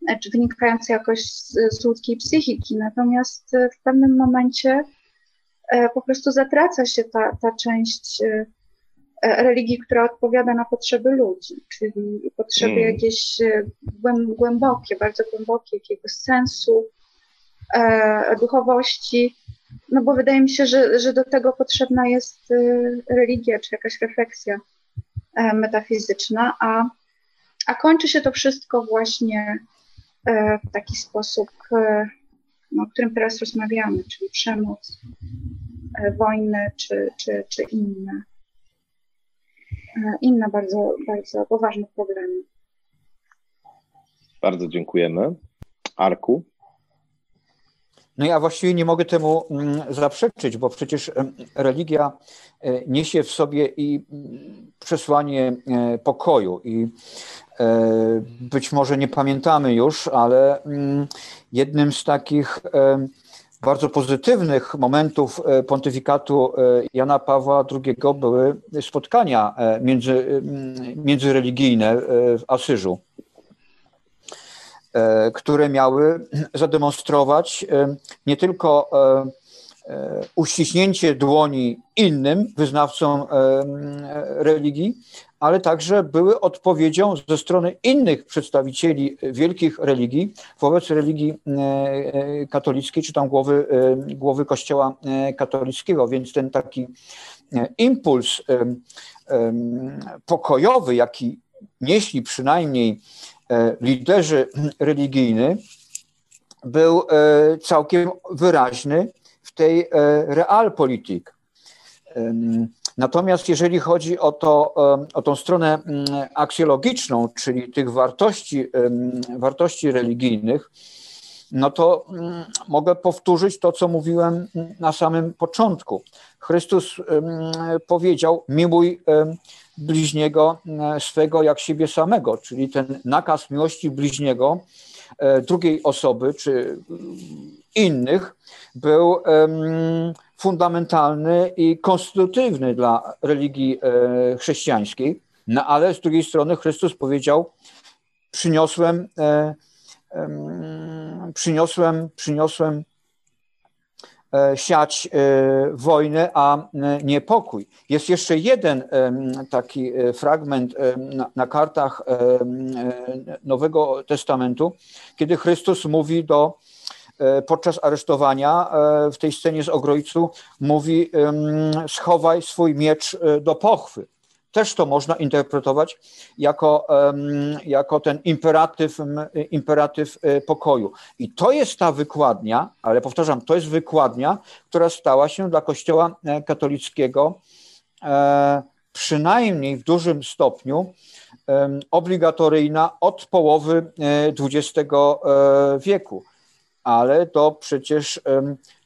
[SPEAKER 5] e, czy wynikające jakoś z, z ludzkiej psychiki, natomiast e, w pewnym momencie e, po prostu zatraca się ta, ta część E, religii, która odpowiada na potrzeby ludzi, czyli potrzeby mm. jakieś e, głębokie, bardzo głębokie, jakiegoś sensu, duchowości, no bo wydaje mi się, że, że do tego potrzebna jest religia czy jakaś refleksja metafizyczna, a, a kończy się to wszystko właśnie w taki sposób, no, o którym teraz rozmawiamy, czyli przemoc, wojny czy, czy, czy inne, inne bardzo, bardzo poważne problemy.
[SPEAKER 2] Bardzo dziękujemy. Arku?
[SPEAKER 3] No ja właściwie nie mogę temu mm, zaprzeczyć, bo przecież religia e, niesie w sobie i mm, przesłanie e, pokoju i e, być może nie pamiętamy już, ale mm, jednym z takich bardzo pozytywnych momentów pontyfikatu Jana Pawła II były spotkania między, międzyreligijne w Asyżu. E, które miały zademonstrować e, nie tylko e, uściśnięcie dłoni innym wyznawcom religii, ale także były odpowiedzią ze strony innych przedstawicieli wielkich religii wobec religii katolickiej, czy tam głowy, głowy Kościoła katolickiego. Więc ten taki impuls pokojowy, jaki nieśli przynajmniej liderzy religijny był e, całkiem wyraźny w tej e, realpolitik. Natomiast jeżeli chodzi o, to, o tą stronę mm, aksjologiczną, czyli tych wartości, wartości religijnych, no to mm, mogę powtórzyć to, co mówiłem na samym początku. Chrystus powiedział: Miłuj bliźniego e, swego jak siebie samego, czyli ten nakaz miłości bliźniego e, drugiej osoby czy innych był fundamentalny i konstytutywny dla religii e, chrześcijańskiej. No ale z drugiej strony Chrystus powiedział: Przyniosłem, przyniosłem, przyniosłem E, siać e, wojnę, a e, nie pokój. Jest jeszcze jeden taki fragment na kartach Nowego Testamentu, kiedy Chrystus mówi do podczas aresztowania w tej scenie z Ogrojcu mówi schowaj swój miecz do pochwy też to można interpretować jako, jako ten imperatyw, imperatyw e, pokoju. I to jest ta wykładnia, ale powtarzam, to jest wykładnia, która stała się dla Kościoła e, katolickiego e, przynajmniej w dużym stopniu obligatoryjna od połowy XX wieku. Ale to przecież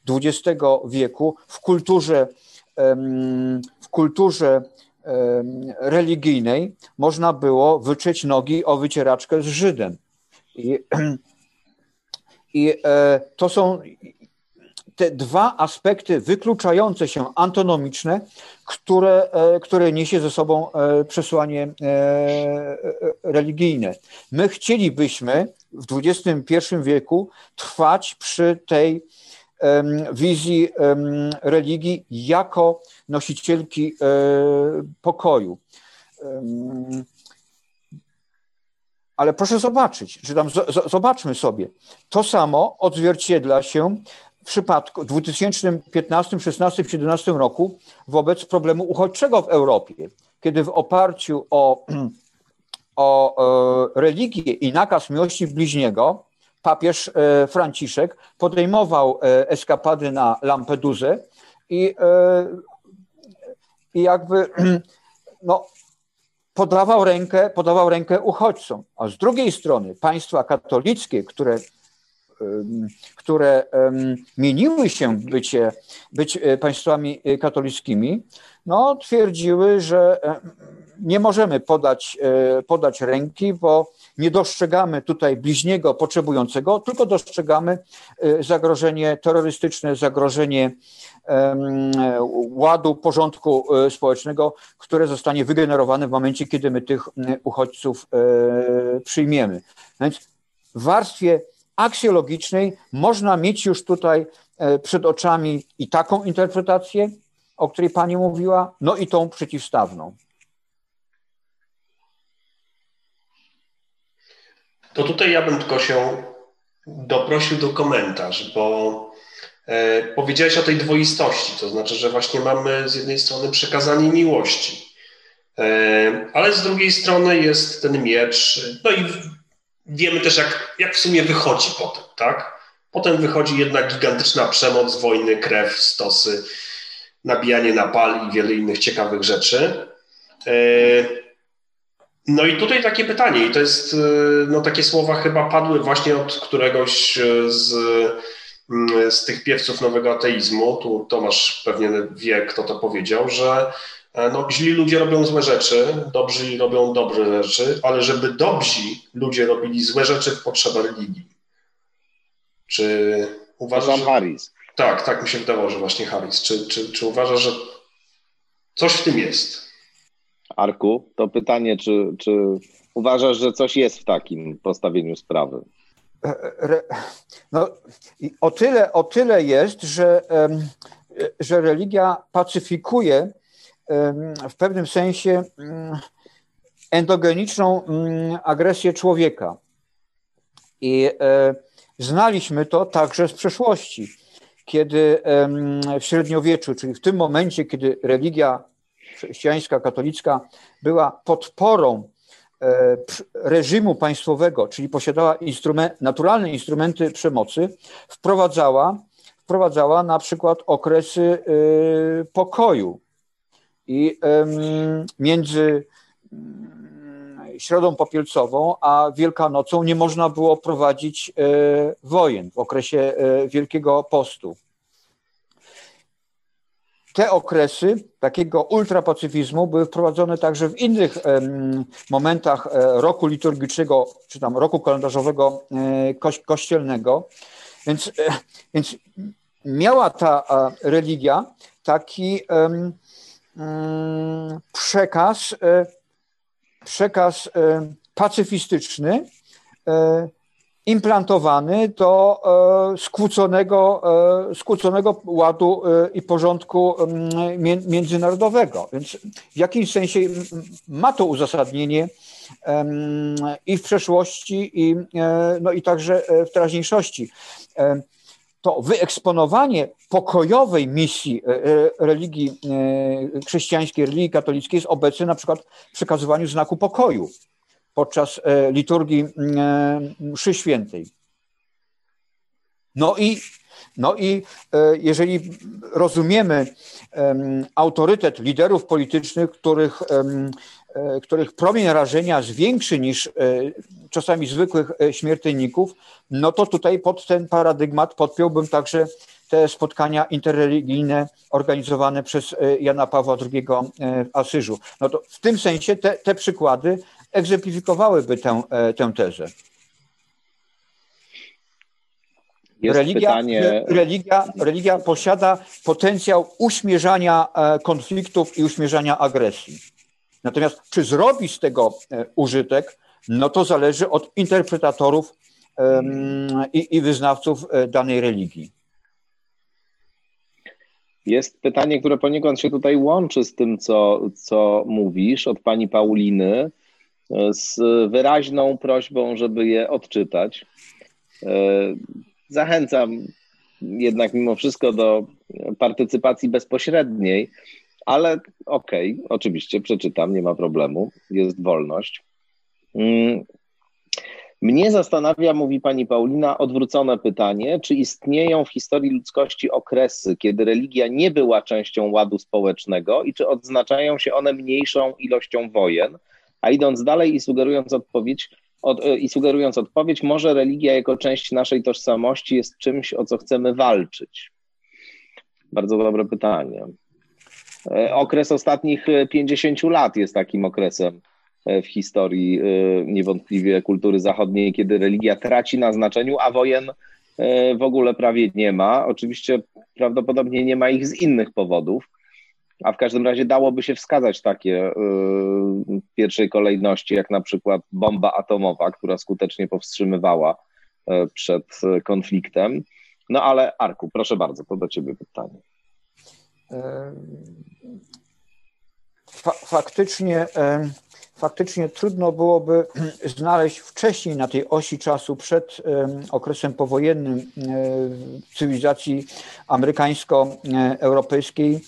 [SPEAKER 3] XX wieku w kulturze, w kulturze religijnej można było wyczyć nogi o wycieraczkę z Żydem. I, i e, to są te dwa aspekty wykluczające się, antonomiczne, które, e, które niesie ze sobą e, przesłanie religijne. My chcielibyśmy w XXI wieku trwać przy tej wizji religii jako nosicielki e, pokoju. Ale proszę zobaczyć, że tam zobaczmy sobie. To samo odzwierciedla się w przypadku w 2015, 16, 17 roku wobec problemu uchodźczego w Europie, kiedy w oparciu o, o e, religię i nakaz miłości bliźniego papież e, Franciszek podejmował eskapady na Lampedusę i i jakby no, podawał rękę, podawał rękę uchodźcom. A z drugiej strony państwa katolickie, które, które mieniły się bycie, być e, państwami e, katolickimi, no, twierdziły, że e, nie możemy podać, podać ręki, bo nie dostrzegamy tutaj bliźniego potrzebującego, tylko dostrzegamy zagrożenie terrorystyczne, zagrożenie ładu, porządku e, społecznego, które zostanie wygenerowane w momencie, kiedy my tych uchodźców e, przyjmiemy. Więc w warstwie aksjologicznej można mieć już tutaj e, przed oczami i taką interpretację, o której Pani mówiła, no i tą przeciwstawną.
[SPEAKER 4] To tutaj ja bym tylko się doprosił do komentarz, bo e, powiedziałeś o tej dwoistości, to znaczy, że właśnie mamy z jednej strony przekazanie miłości, e, ale z drugiej strony jest ten miecz, no i wiemy też, jak, jak w sumie wychodzi potem, tak? Potem wychodzi jednak gigantyczna przemoc, wojny, krew, stosy, nabijanie na pal i wiele innych ciekawych rzeczy. E, no i tutaj takie pytanie, i to jest, e, no takie słowa chyba padły właśnie od któregoś e, z, mm, z tych piewców nowego ateizmu, tu Tomasz pewnie wie, kto to powiedział, że no, źli ludzie robią złe rzeczy, dobrzy robią dobre rzeczy, ale żeby dobrzy ludzie robili złe rzeczy, potrzeba religii. Czy uważasz...
[SPEAKER 2] Że... Harris.
[SPEAKER 4] Tak, tak mi się wydawało, że właśnie Harris. Czy, czy, czy uważasz, że coś w tym jest?
[SPEAKER 2] Arku, to pytanie, czy, czy uważasz, że coś jest w takim postawieniu sprawy?
[SPEAKER 3] No, o, tyle, o tyle jest, że, że religia pacyfikuje w pewnym sensie endogeniczną agresję człowieka. I e, znaliśmy to także z przeszłości, kiedy w średniowieczu, czyli w tym momencie, kiedy religia chrześcijańska, katolicka była podporą e, reżimu państwowego, czyli posiadała naturalne instrumenty przemocy, wprowadzała, wprowadzała na przykład okresy e, pokoju. I między mm, Środą Popielcową a Wielkanocą nie można było prowadzić e, wojen w okresie Wielkiego Postu te okresy takiego ultrapacyfizmu były wprowadzone także w innych momentach e, roku liturgicznego, czy tam roku kalendarzowego e, kościelnego. Więc, e, więc miała ta religia taki mm, przekaz, przekaz pacyfistyczny, implantowany do e, skłóconego, e, skłóconego ładu e, i porządku międzynarodowego. Więc w jakimś sensie ma to uzasadnienie i w przeszłości, i, no i także w teraźniejszości. To wyeksponowanie pokojowej misji religii chrześcijańskiej, religii katolickiej jest obecne na przykład w przekazywaniu znaku pokoju podczas e, liturgii e, mszy świętej. No i, no i e, jeżeli rozumiemy autorytet liderów politycznych, których, których promień rażenia jest większy niż czasami zwykłych śmiertelników, no to tutaj pod ten paradygmat podpiąłbym także te spotkania interreligijne organizowane przez Jana Pawła II w Asyżu. No to w tym sensie te, te przykłady egzemplifikowałyby tę, e, tę tezę. Religia, pytanie... religia, religia posiada potencjał uśmierzania e, konfliktów i uśmierzania agresji. Natomiast czy zrobi z tego e, użytek, no to zależy od interpretatorów i, i wyznawców danej religii.
[SPEAKER 2] Jest pytanie, które poniekąd się tutaj łączy z tym, co, co mówisz od pani Pauliny z wyraźną prośbą, żeby je odczytać. E, zachęcam jednak mimo wszystko do partycypacji bezpośredniej, ale okej, okay, oczywiście przeczytam, nie ma problemu, jest wolność. Mm. Mnie zastanawia, mówi pani Paulina, odwrócone pytanie, czy istnieją w historii ludzkości okresy, kiedy religia nie była częścią ładu społecznego i czy odznaczają się one mniejszą ilością wojen, a idąc dalej i sugerując odpowiedź, od, i sugerując odpowiedź, może religia jako część naszej tożsamości jest czymś, o co chcemy walczyć? Bardzo dobre pytanie. E, okres ostatnich 50 lat jest takim okresem e, w historii e, niewątpliwie kultury zachodniej, kiedy religia traci na znaczeniu, a wojen w ogóle prawie nie ma. Oczywiście prawdopodobnie nie ma ich z innych powodów a w każdym razie dałoby się wskazać takie y, w pierwszej kolejności, jak na przykład bomba atomowa, która skutecznie powstrzymywała y, przed konfliktem. No ale Arku, proszę bardzo, to do ciebie pytanie.
[SPEAKER 3] Faktycznie, faktycznie trudno byłoby znaleźć wcześniej na tej osi czasu, przed okresem powojennym cywilizacji amerykańsko-europejskiej,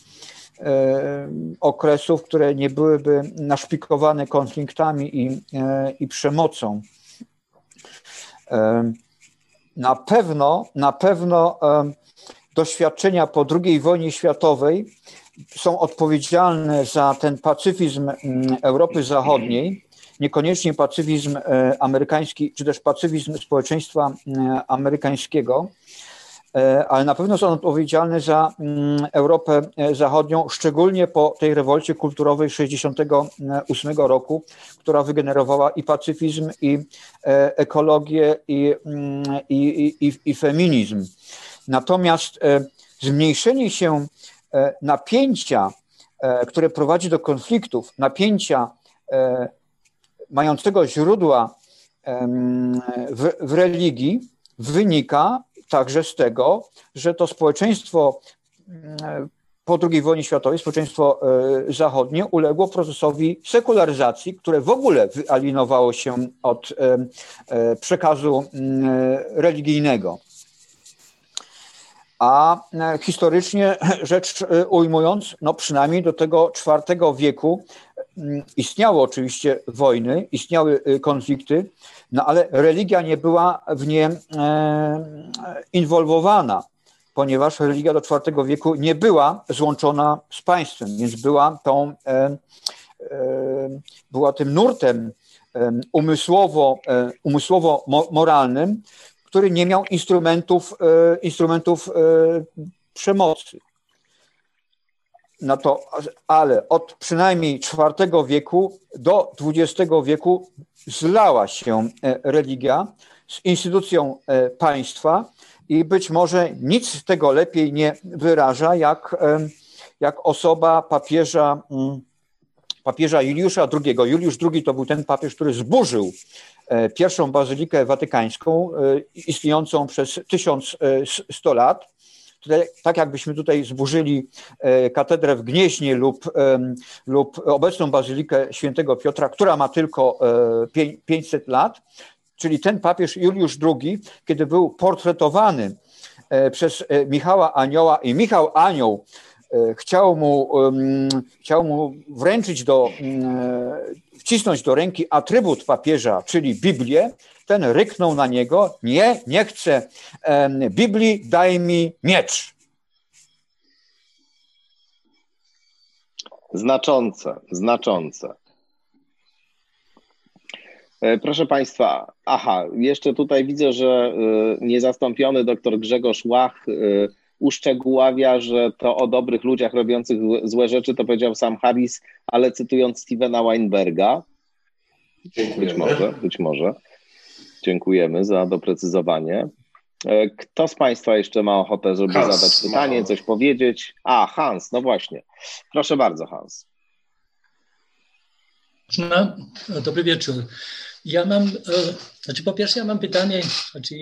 [SPEAKER 3] okresów, które nie byłyby naszpikowane konfliktami i, i przemocą. Na pewno, na pewno doświadczenia po II wojnie światowej są odpowiedzialne za ten pacyfizm mm, Europy Zachodniej, niekoniecznie pacyfizm e, amerykański, czy też pacyfizm społeczeństwa e, amerykańskiego, e, ale na pewno są odpowiedzialne za mm, Europę Zachodnią, szczególnie po tej rewolcie kulturowej 1968 roku, która wygenerowała i pacyfizm, i ekologię, i, mm, i, i, i feminizm. Natomiast zmniejszenie się E, napięcia, e, które prowadzi do konfliktów, napięcia e, mającego źródła w, w religii, wynika także z tego, że to społeczeństwo po II wojnie światowej, społeczeństwo zachodnie uległo procesowi sekularyzacji, które w ogóle wyalinowało się od przekazu religijnego. A e, historycznie rzecz e, ujmując, no przynajmniej do tego IV wieku istniały oczywiście wojny, istniały e, konflikty, no ale religia nie była w nie inwolwowana, ponieważ religia do IV wieku nie była złączona z państwem, więc była tą, była tym nurtem umysłowo, umysłowo moralnym, który nie miał instrumentów, e, instrumentów e, przemocy. No to, ale od przynajmniej IV wieku do XX wieku zlała się e, religia z instytucją państwa i być może nic tego lepiej nie wyraża, jak, jak osoba papieża, mm, papieża Juliusza II. Juliusz II to był ten papież, który zburzył E, pierwszą bazylikę watykańską, e, istniejącą przez 1100 lat. Tak jakbyśmy tutaj zburzyli e, katedrę w Gnieźnie lub, lub obecną bazylikę świętego Piotra, która ma tylko 500 lat, czyli ten papież Juliusz II, kiedy był portretowany przez Michała Anioła i Michał Anioł chciał mu, chciał mu wręczyć do wcisnąć do ręki atrybut papieża, czyli Biblię, ten ryknął na niego, nie, nie chcę Biblii, daj mi miecz.
[SPEAKER 2] Znaczące, znaczące. E, proszę Państwa, aha, jeszcze tutaj widzę, że e, niezastąpiony doktor Grzegorz Łach e, uszczegóławia, że to o dobrych ludziach robiących złe rzeczy to powiedział sam Harris, ale cytując Stevena Weinberga. Być może, być może. Dziękujemy za doprecyzowanie. E, kto z Państwa jeszcze ma ochotę, żeby Hans zadać pytanie, ma. coś powiedzieć? A, Hans, no właśnie. Proszę bardzo, Hans.
[SPEAKER 6] No, dobry wieczór. Ja mam, e, znaczy po pierwsze ja mam pytanie, znaczy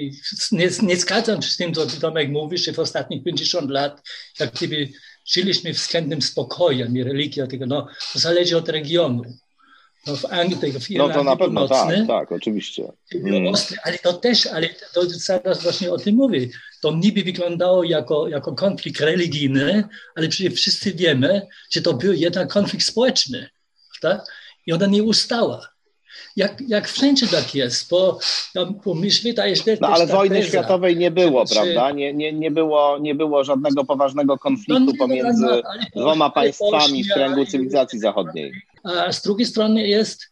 [SPEAKER 6] nie, nie zgadzam się z tym, co Tomek mówisz, że w ostatnich 50 lat jak gdyby żyliśmy względnym spokojem i religia tego, no to zależy od regionu. No, w Anglii, tego w
[SPEAKER 2] Irlandii no to na pewno, tak, tak, oczywiście.
[SPEAKER 6] Mm. Ostry, ale to też, ale to zaraz właśnie o tym mówię. To niby wyglądało jako, jako konflikt religijny, ale przecież wszyscy wiemy, że to był jednak konflikt społeczny. Tak? I ona nie ustała jak, jak wszędzie tak jest, bo, bo mi się wydaje, że
[SPEAKER 2] No ale wojny teza, światowej nie było, prawda? Nie, nie, nie, było, nie było żadnego poważnego konfliktu no, pomiędzy no, no dwoma państwami w kręgu cywilizacji zachodniej.
[SPEAKER 6] A z drugiej strony jest,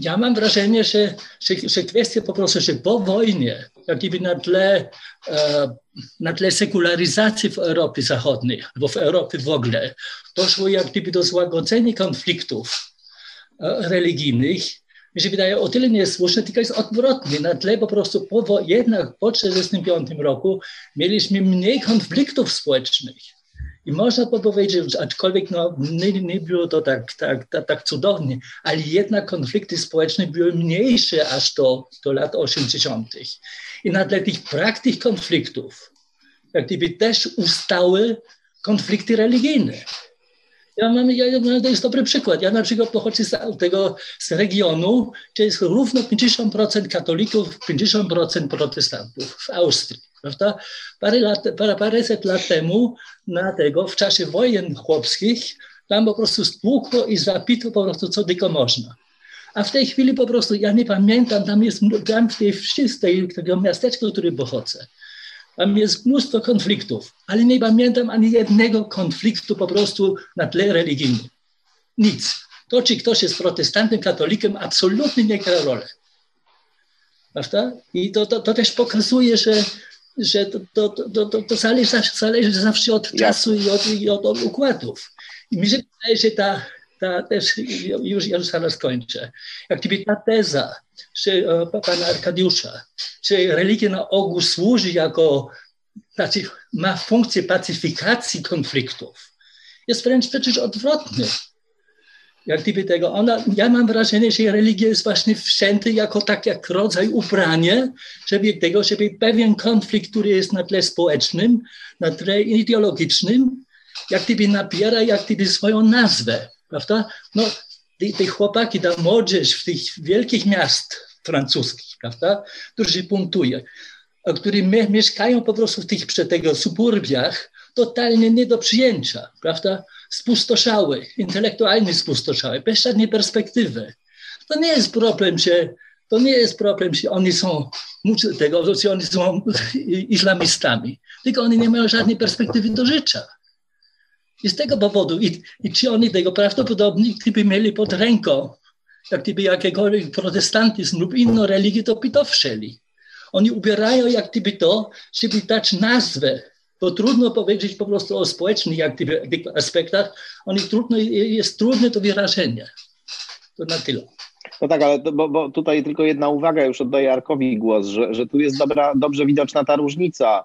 [SPEAKER 6] ja mam wrażenie, że, że, że kwestia po prostu, że po wojnie, jak gdyby na tle, e, na tle sekularyzacji w Europie Zachodniej, albo w Europie w ogóle, doszło jak gdyby do złagodzenia konfliktów religijnych, mi się wydaje o tyle niesłuszne, tylko jest odwrotnie. Na tle po prostu po, jednak po 1945 roku mieliśmy mniej konfliktów społecznych. I można powiedzieć, aczkolwiek no, nie, nie było to tak, tak, tak, tak cudownie, ale jednak konflikty społeczne były mniejsze aż do, do lat 80. I na tle tych praktyk konfliktów, jak gdyby też ustały konflikty religijne. Ja mam, ja, to jest dobry przykład. Ja na przykład pochodzę z tego z regionu, gdzie jest równo 50% katolików, 50% protestantów w Austrii. Prawda? Parę lat, parę, paręset lat temu na tego, w czasie wojen chłopskich, tam po prostu stłukło i zapito po prostu co tylko można. A w tej chwili po prostu, ja nie pamiętam, tam jest, tam w tej wsi, tego miasteczka, który pochodzę, tam jest mnóstwo konfliktów, ale nie pamiętam ani jednego konfliktu po prostu na tle religijnym. Nic. To, czy ktoś jest protestantem, katolikiem, absolutnie nie gra roli. Prawda? I to, to, to też pokazuje, że, że to, to, to, to, to zależy, zależy zawsze od czasu i od, i od, od układów. I mi się wydaje, że ta, ta też, już, już zaraz kończę, jak ta teza, że e, pana Arkadiusza, że religia na ogół służy jako, znaczy ma funkcję pacyfikacji konfliktów, jest wręcz przecież odwrotny. Jak gdyby tego, ona, ja mam wrażenie, że religia jest właśnie wszędzie jako tak jak rodzaj ubrania, żeby tego, żeby pewien konflikt, który jest na tle społecznym, na tle ideologicznym, jak gdyby nabiera jak gdyby swoją nazwę prawda? No, te, chłopaki, ta młodzież w tych wielkich miast francuskich, prawda, którzy buntuje, a którzy mieszkają po prostu w tych tego suburbiach, totalnie nie do przyjęcia, prawda? Spustoszały, intelektualnie spustoszały, bez żadnej perspektywy. To nie jest problem, że to nie jest problem, że oni są tego, że oni są islamistami, tylko oni nie mają żadnej perspektywy do życia. I z tego powodu, i, i czy oni tego prawdopodobnie, gdyby mieli pod ręką, jak gdyby jakiekolwiek protestantyzm lub inną religię, to by to wszeli. Oni ubierają jak gdyby to, żeby dać nazwę, bo trudno powiedzieć po prostu o społecznych jak gdyby, aspektach, oni trudno, jest trudne to wyrażenie. To na tyle.
[SPEAKER 2] No tak, ale to, bo, bo, tutaj tylko jedna uwaga, już oddaję Arkowi głos, że, że tu jest dobra, dobrze widoczna ta różnica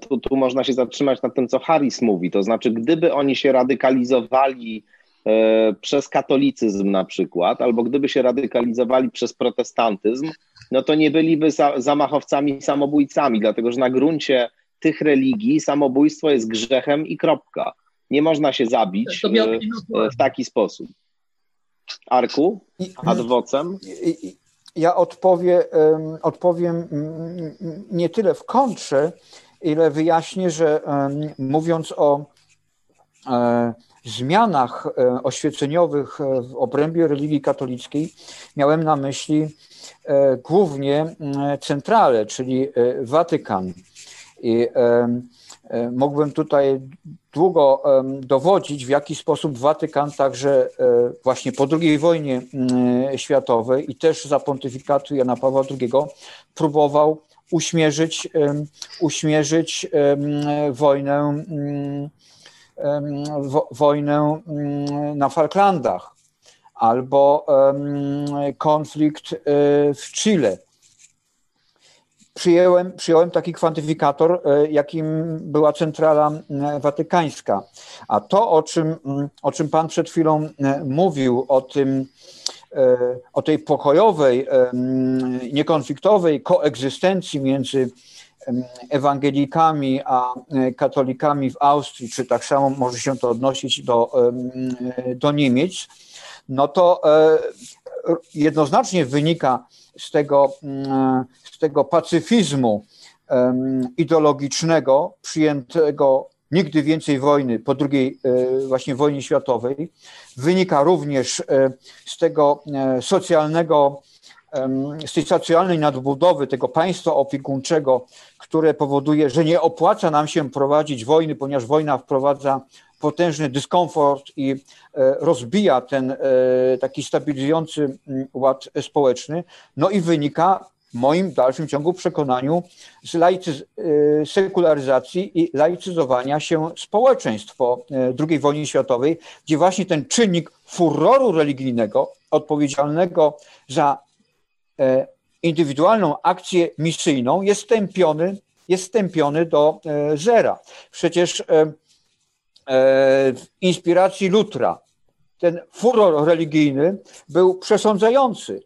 [SPEAKER 2] tu, tu można się zatrzymać nad tym, co Harris mówi. To znaczy, gdyby oni się radykalizowali e, przez katolicyzm na przykład, albo gdyby się radykalizowali przez protestantyzm, no to nie byliby za, zamachowcami, samobójcami, dlatego że na gruncie tych religii samobójstwo jest grzechem i kropka. Nie można się zabić e, w taki sposób. Arku, adwocem?
[SPEAKER 3] Ja odpowie, odpowiem nie tyle w kontrze, ile wyjaśnię, że mówiąc o e, zmianach e, oświeceniowych e, w obrębie religii katolickiej, miałem na myśli głównie centralę, czyli Watykan. I mógłbym tutaj długo dowodzić, w jaki sposób Watykan także właśnie po II wojnie światowej i też za pontyfikatu Jana Pawła II próbował uśmierzyć, uśmierzyć wojnę, wojnę na Falklandach albo konflikt e, w Chile. Przyjąłem, przyjąłem taki kwantyfikator, e, jakim była centrala watykańska. A to, o czym, o czym Pan przed chwilą mówił, o tym, o tej pokojowej, niekonfliktowej koegzystencji między ewangelikami a e, katolikami w Austrii, czy tak samo może się to odnosić do, do Niemiec, no to e, jednoznacznie wynika z tego, z tego pacyfizmu ideologicznego przyjętego nigdy więcej wojny po drugiej e, właśnie wojnie światowej. Wynika również e, z tego e, socjalnego, z tej socjalnej nadbudowy tego państwa opiekuńczego, które powoduje, że nie opłaca nam się prowadzić wojny, ponieważ wojna wprowadza potężny dyskomfort i rozbija ten taki stabilizujący ład społeczny. No i wynika w moim dalszym ciągu przekonaniu z y, sekularyzacji i laicyzowania się społeczeństw po y, II wojnie światowej, gdzie właśnie ten czynnik furoru religijnego odpowiedzialnego za e, indywidualną akcję misyjną jest stępiony, jest stępiony do e, zera. Przecież e, w inspiracji Lutra ten furor religijny był przesądzający.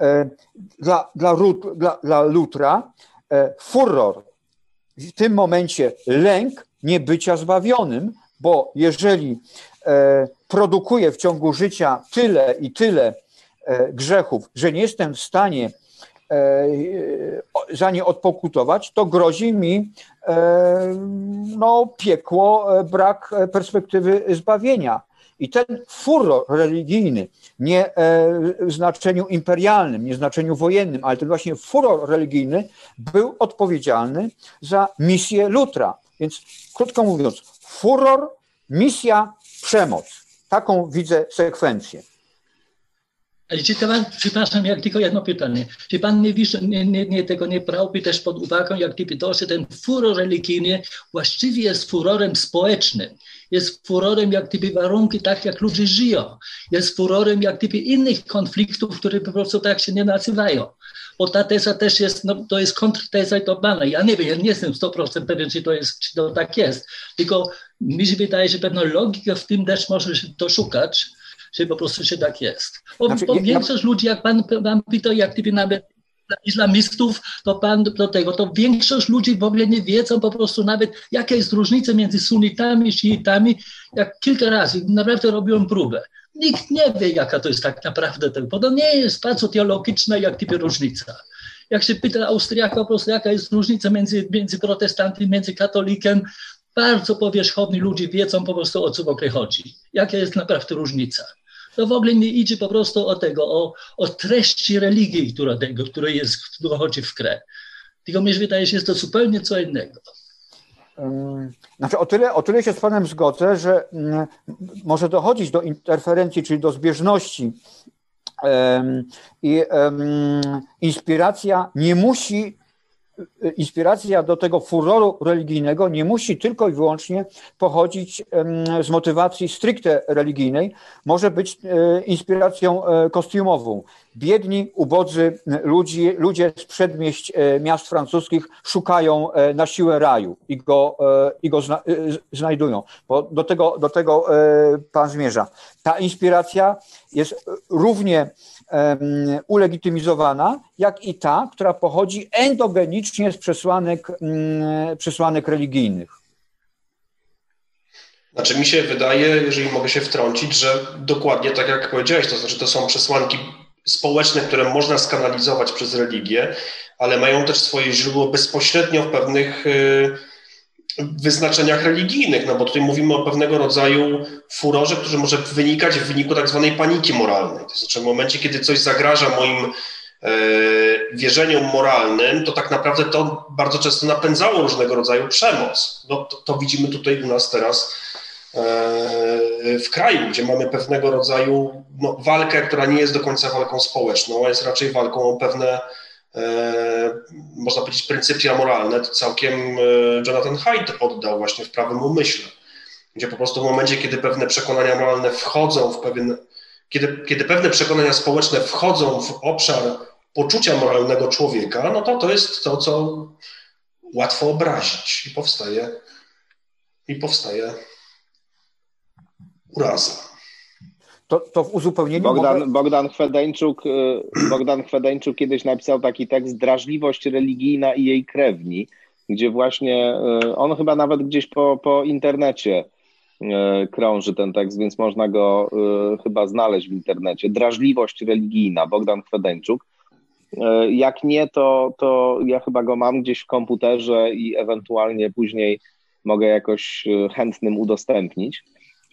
[SPEAKER 3] E, dla, dla, dla, dla Lutra e, furor, w tym momencie lęk niebycia zbawionym, bo jeżeli e, produkuję w ciągu życia tyle i tyle grzechów, że nie jestem w stanie za nie odpokutować, to grozi mi no, piekło, brak perspektywy zbawienia. I ten furor religijny, nie w znaczeniu imperialnym, nie w znaczeniu wojennym, ale ten właśnie furor religijny był odpowiedzialny za misję Lutra. Więc krótko mówiąc, furor, misja, przemoc. Taką widzę sekwencję.
[SPEAKER 6] Ale czy pan, przepraszam, jak tylko jedno pytanie. Czy pan nie, nie, nie, nie tego nie brałby też pod uwagę, jak gdyby to, że ten furor religijny właściwie jest furorem społecznym. Jest furorem jak gdyby warunki tak, jak ludzie żyją. Jest furorem jak gdyby innych konfliktów, które po prostu tak się nie nazywają. Bo ta teza też jest, no, to jest kontrteza i to bana. Ja nie wiem, ja nie jestem 100% pewien, czy to, jest, czy to tak jest. Tylko mi się wydaje, że pewna logika w tym też może się doszukać, że po prostu się tak jest. Bo, znaczy, bo większość ja... ludzi, jak pan, pan pytał, jak gdyby nawet islamistów, to pan do tego, to większość ludzi w ogóle nie wiedzą po prostu nawet, jaka jest różnica między sunitami i sziitami. Jak kilka razy naprawdę robiłem próbę. Nikt nie wie, jaka to jest tak naprawdę, bo to nie jest bardzo teologiczna jak typy różnica. Jak się pyta Austriaka po prostu, jaka jest różnica między, między protestantem, między katolikiem, bardzo powierzchowni ludzie wiedzą po prostu, o co w ogóle chodzi. Jaka jest naprawdę różnica. To w ogóle nie idzie po prostu o tego, o, o treści religii, która, tego, która, jest, która chodzi w grę. Tylko mi się wydaje, że jest to zupełnie co innego.
[SPEAKER 3] Znaczy, o tyle, o tyle się z Panem zgodzę, że mm, może dochodzić do interferencji, czyli do zbieżności. I inspiracja nie musi inspiracja do tego furoru religijnego nie musi tylko i wyłącznie pochodzić z motywacji stricte religijnej, może być e, inspiracją e, kostiumową. Biedni, ubodzy ludzie, ludzie z przedmieść e, miast francuskich szukają na siłę raju i go, i go zna, znajdują, bo do tego, do tego Pan zmierza. Ta inspiracja jest równie ulegitymizowana, jak i ta, która pochodzi endogenicznie z przesłanek, mm, przesłanek religijnych.
[SPEAKER 4] Znaczy mi się wydaje, jeżeli mogę się wtrącić, że dokładnie tak jak powiedziałeś, to znaczy to są przesłanki społeczne, które można skanalizować przez religię, ale mają też swoje źródło bezpośrednio w pewnych y, wyznaczeniach religijnych, no bo tutaj mówimy o pewnego rodzaju furorze, który może wynikać w wyniku tak zwanej paniki moralnej. To znaczy w momencie, kiedy coś zagraża moim e, wierzeniom moralnym, to tak naprawdę to bardzo często napędzało różnego rodzaju przemoc. No, to, to widzimy tutaj u nas teraz e, w kraju, gdzie mamy pewnego rodzaju no, walkę, która nie jest do końca walką społeczną, a jest raczej walką o pewne można powiedzieć, pryncypia moralne, to całkiem e, Jonathan Haidt oddał właśnie w prawym umyśle, gdzie po prostu w momencie, kiedy pewne przekonania moralne wchodzą w pewien, kiedy, kiedy pewne przekonania społeczne wchodzą w obszar poczucia moralnego człowieka, no to to jest to, co łatwo obrazić i powstaje, i powstaje uraza.
[SPEAKER 3] To, to w uzupełnieniu.
[SPEAKER 2] Bogdan,
[SPEAKER 3] mogę...
[SPEAKER 2] Bogdan, Chwedeńczuk, y, Bogdan Chwedeńczuk kiedyś napisał taki tekst Drażliwość religijna i jej krewni, gdzie właśnie y, on chyba nawet gdzieś po, po internecie y, krąży ten tekst, więc można go chyba znaleźć w internecie. Drażliwość religijna, Bogdan Chwedeńczuk. Jak nie, to, to ja chyba go mam gdzieś w komputerze i ewentualnie później mogę jakoś chętnym udostępnić.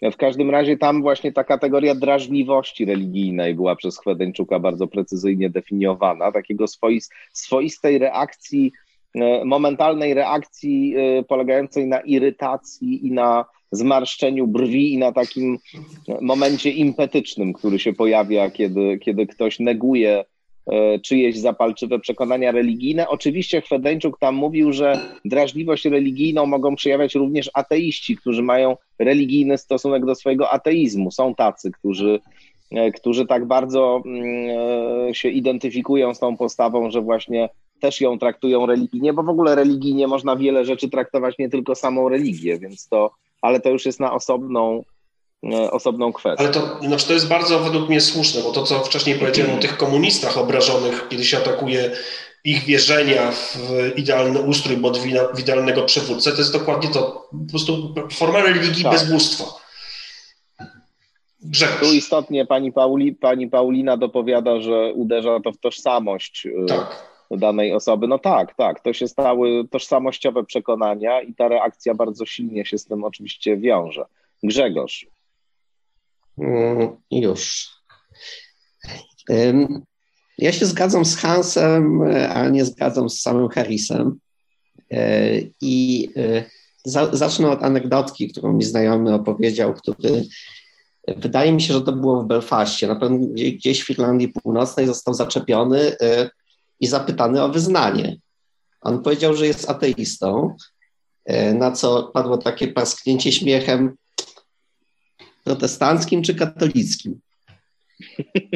[SPEAKER 2] W każdym razie tam właśnie ta kategoria drażliwości religijnej była przez Chwedeńczuka bardzo precyzyjnie definiowana, takiego swois, swoistej reakcji, e, momentalnej reakcji e, polegającej na irytacji i na zmarszczeniu brwi i na takim momencie impetycznym, który się pojawia, kiedy, kiedy ktoś neguje E, czyjeś zapalczywe przekonania religijne. Oczywiście Chwedeńczuk tam mówił, że drażliwość religijną mogą przejawiać również ateiści, którzy mają religijny stosunek do swojego ateizmu. Są tacy, którzy, e, którzy tak bardzo mm, e, się identyfikują z tą postawą, że właśnie też ją traktują religijnie, bo w ogóle religijnie można wiele rzeczy traktować, nie tylko samą religię, więc to, ale to już jest na osobną, E, osobną kwestię.
[SPEAKER 4] Ale to, znaczy to jest bardzo według mnie słuszne, bo to, co wcześniej powiedziałem o tych komunistach obrażonych, kiedy się atakuje ich wierzenia w idealny ustrój, bo w idealnego przywódcę, to jest dokładnie to, po prostu forma religii tak. bez bóstwa.
[SPEAKER 2] Grzegorz. Tu istotnie pani, Pauli, pani Paulina dopowiada, że uderza to w tożsamość y, tak. danej osoby. No tak, tak, to się stały tożsamościowe przekonania i ta reakcja bardzo silnie się z tym oczywiście wiąże. Grzegorz.
[SPEAKER 7] Mm, już. Ja się zgadzam z Hansem, ale nie zgadzam z samym Harrisem. E, I e, zacznę od anegdotki, którą mi znajomy opowiedział, który wydaje mi się, że to było w Belfaście. Na pewno gdzieś w Irlandii Północnej został zaczepiony e, i zapytany o wyznanie. On powiedział, że jest ateistą, na co padło takie parsknięcie śmiechem protestanckim czy katolickim.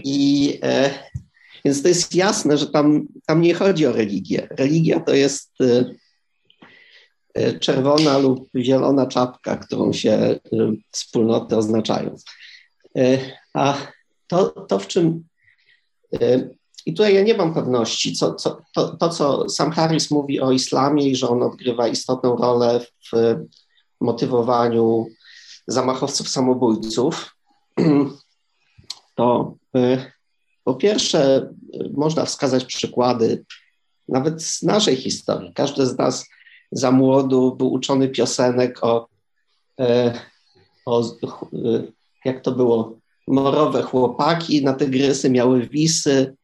[SPEAKER 7] I e, więc to jest jasne, że tam, tam nie chodzi o religię. Religia to jest e, e czerwona lub zielona czapka, którą się e, wspólnoty oznaczają. E, a to, to w czym. E, I tutaj ja nie mam pewności, co, co, to, to, co sam Harris mówi o islamie i że on odgrywa istotną rolę w motywowaniu zamachowców samobójców, to y, po pierwsze można wskazać przykłady nawet z naszej historii. Każdy z nas za młodu był uczony piosenek o, e, o y, jak to było, morowe chłopaki na tygrysy miały wisy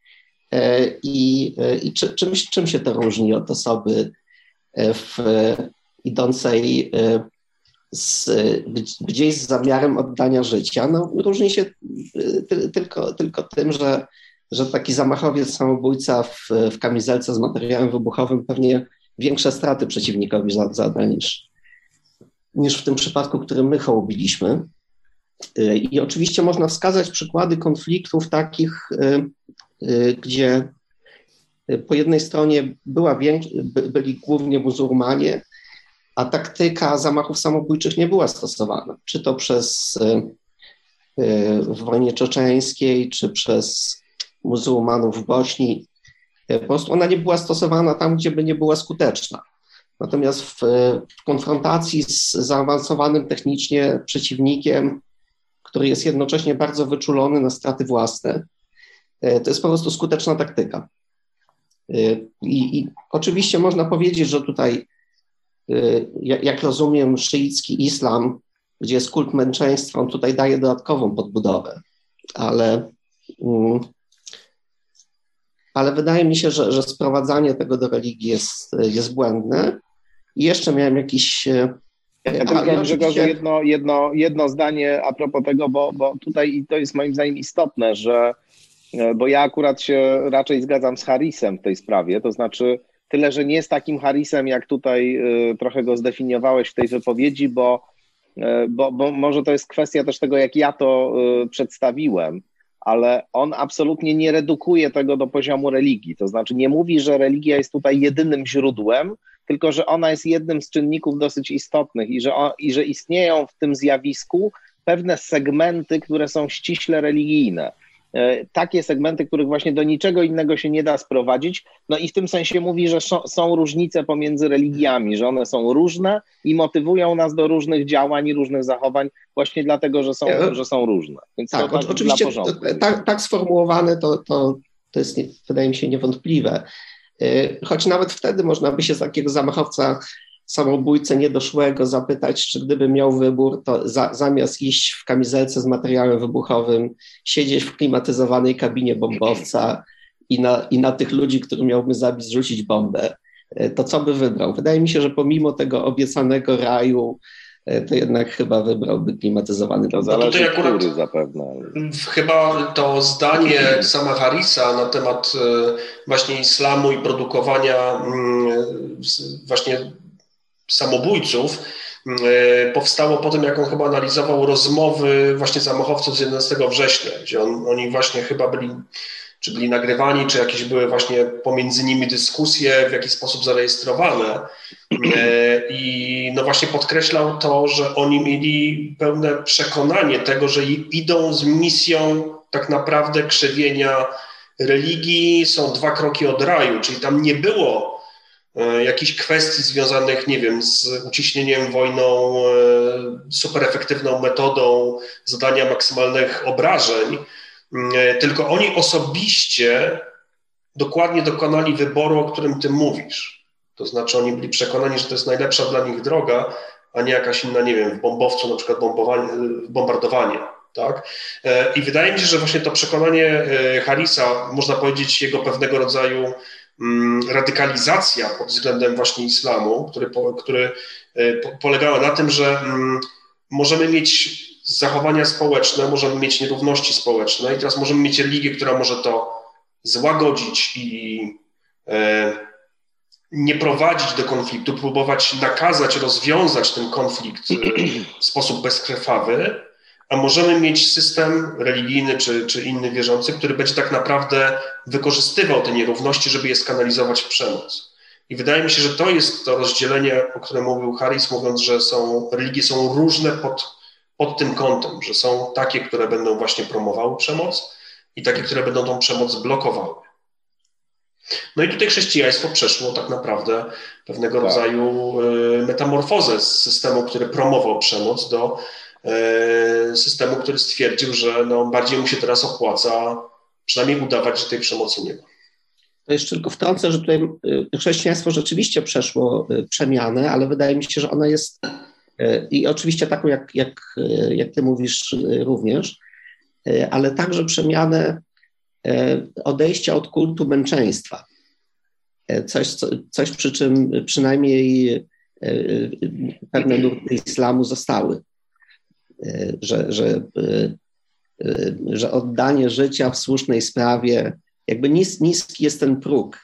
[SPEAKER 7] i, i czy, czym, czym się to różni od osoby w, idącej z, gdzieś z zamiarem oddania życia. No, różni się y, ty, tylko, tylko tym, że, że taki zamachowiec, samobójca w, w kamizelce z materiałem wybuchowym pewnie większe straty przeciwnikowi zada niż, niż w tym przypadku, który my hołubiliśmy. Y, I oczywiście można wskazać przykłady konfliktów takich, y, gdzie po jednej stronie była, byli głównie muzułmanie, a taktyka zamachów samobójczych nie była stosowana, czy to przez e, e, w wojnie czeczeńskiej, czy przez muzułmanów w Bośni. E, po prostu ona nie była stosowana tam, gdzie by nie była skuteczna. Natomiast w, w konfrontacji z zaawansowanym technicznie przeciwnikiem, który jest jednocześnie bardzo wyczulony na straty własne, to jest po prostu skuteczna taktyka. I, i oczywiście można powiedzieć, że tutaj Y, jak rozumiem, szyicki islam, gdzie jest kult męczeństwa, on tutaj daje dodatkową podbudowę, ale, mm, ale wydaje mi się, że, że sprowadzanie tego do religii jest, jest błędne. I jeszcze miałem jakiś. Y,
[SPEAKER 2] ja tylko Grzegorzu jedno, jedno, jedno zdanie a propos tego, bo, bo tutaj to jest moim zdaniem istotne, że e, bo ja akurat się raczej zgadzam z Harrisem w tej sprawie, to znaczy Tyle, że nie z takim Harrisem, jak tutaj y, trochę go zdefiniowałeś w tej wypowiedzi, bo, y, bo, bo może to jest kwestia też tego, jak ja to y, przedstawiłem, ale on absolutnie nie redukuje tego do poziomu religii. To znaczy nie mówi, że religia jest tutaj jedynym źródłem, tylko że ona jest jednym z czynników dosyć istotnych i że, i że istnieją w tym zjawisku pewne segmenty, które są ściśle religijne. E, takie segmenty, których właśnie do niczego innego się nie da sprowadzić. No i w tym sensie mówi, że są różnice pomiędzy religiami, że one są różne i motywują nas do różnych działań i różnych zachowań właśnie dlatego, że są, że są różne.
[SPEAKER 7] Więc tak, to oczywiście tak, tak sformułowane to, to, to jest, wydaje mi się, niewątpliwe. E, choć nawet wtedy można by się z takiego zamachowca samobójcę niedoszłego zapytać, czy gdyby miał wybór, to za, zamiast iść w kamizelce z materiałem wybuchowym, siedzieć w klimatyzowanej kabinie bombowca i na, i na tych ludzi, których miałby zabić, zrzucić bombę, e, to co by wybrał? Wydaje mi się, że pomimo tego obiecanego raju, e, to jednak chyba wybrałby klimatyzowany
[SPEAKER 2] To zależy no akurat, zapewne.
[SPEAKER 4] Chyba to zdanie sama Harisa na temat e, właśnie islamu i produkowania mm, właśnie samobójców mm, e, powstało po tym, jak on chyba analizował rozmowy właśnie zamachowców z 11 września, gdzie on, oni właśnie chyba byli, czy byli nagrywani, czy jakieś były właśnie pomiędzy nimi dyskusje w jakiś sposób zarejestrowane. E, I no właśnie podkreślał to, że oni mieli pełne przekonanie tego, że idą z misją tak naprawdę krzewienia religii są dwa kroki od raju, czyli tam nie było jakichś kwestii związanych, nie wiem, z uciśnieniem wojną, e, super efektywną metodą zadania maksymalnych obrażeń, e, tylko oni osobiście dokładnie dokonali wyboru, o którym ty mówisz. To znaczy oni byli przekonani, że to jest najlepsza dla nich droga, a nie jakaś inna, nie wiem, w bombowcu na przykład bombardowanie. Tak? E, I wydaje mi się, że właśnie to przekonanie e, Harisa, można powiedzieć, jego pewnego rodzaju radykalizacja pod względem właśnie islamu, który, który e, polegała na tym, że mm, możemy mieć zachowania społeczne, możemy mieć nierówności społeczne i teraz możemy mieć religię, która może to złagodzić i nie prowadzić do konfliktu, próbować nakazać, rozwiązać ten konflikt w sposób bezkrwawy, a możemy mieć system religijny czy, czy inny wierzący, który będzie tak naprawdę wykorzystywał te nierówności, żeby je skanalizować w przemoc. I wydaje mi się, że to jest to rozdzielenie, o którym mówił Harris, mówiąc, że są, religie są różne pod, pod tym kątem, że są takie, które będą właśnie promowały przemoc i takie, które będą tą przemoc blokowały. No i tutaj chrześcijaństwo przeszło tak naprawdę pewnego tak. rodzaju y, metamorfozę z systemu, który promował przemoc do systemu, który stwierdził, że no, bardziej mu się teraz opłaca przynajmniej udawać, że tej przemocy nie ma.
[SPEAKER 7] To jeszcze tylko wtrącę, że tutaj e, chrześcijaństwo rzeczywiście przeszło e, przemianę, ale wydaje mi się, że ona jest i oczywiście taką, jak, jak, jak ty mówisz również, ale także przemianę odejścia od kultu męczeństwa. Coś, coś przy czym przynajmniej pewne nurty islamu zostały że, że, że oddanie życia w słusznej sprawie, jakby nis, niski jest ten próg.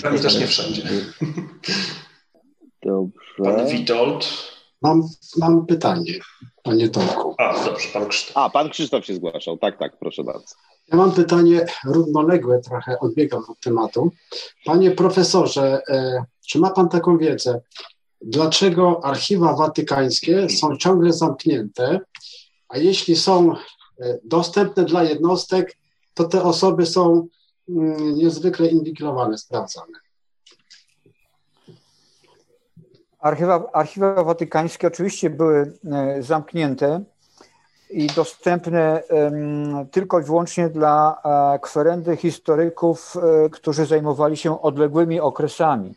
[SPEAKER 4] Prawie też nie wszędzie.
[SPEAKER 2] Dobrze.
[SPEAKER 4] Pan Witold.
[SPEAKER 8] Mam, mam pytanie, panie Tomku.
[SPEAKER 4] A, dobrze, pan Krzysztof.
[SPEAKER 2] A, pan Krzysztof się zgłaszał. Tak, tak, proszę bardzo.
[SPEAKER 8] Ja mam pytanie równoległe, trochę odbiegam od tematu. Panie profesorze, e, czy ma pan taką wiedzę? Dlaczego archiwa watykańskie są ciągle zamknięte, a jeśli są e, dostępne dla jednostek, to te osoby są mm, niezwykle inwigilowane, sprawdzane.
[SPEAKER 3] Archiwa, archiwa watykańskie oczywiście były e, zamknięte i dostępne tylko i wyłącznie dla e, kwerendy historyków, którzy zajmowali się odległymi okresami.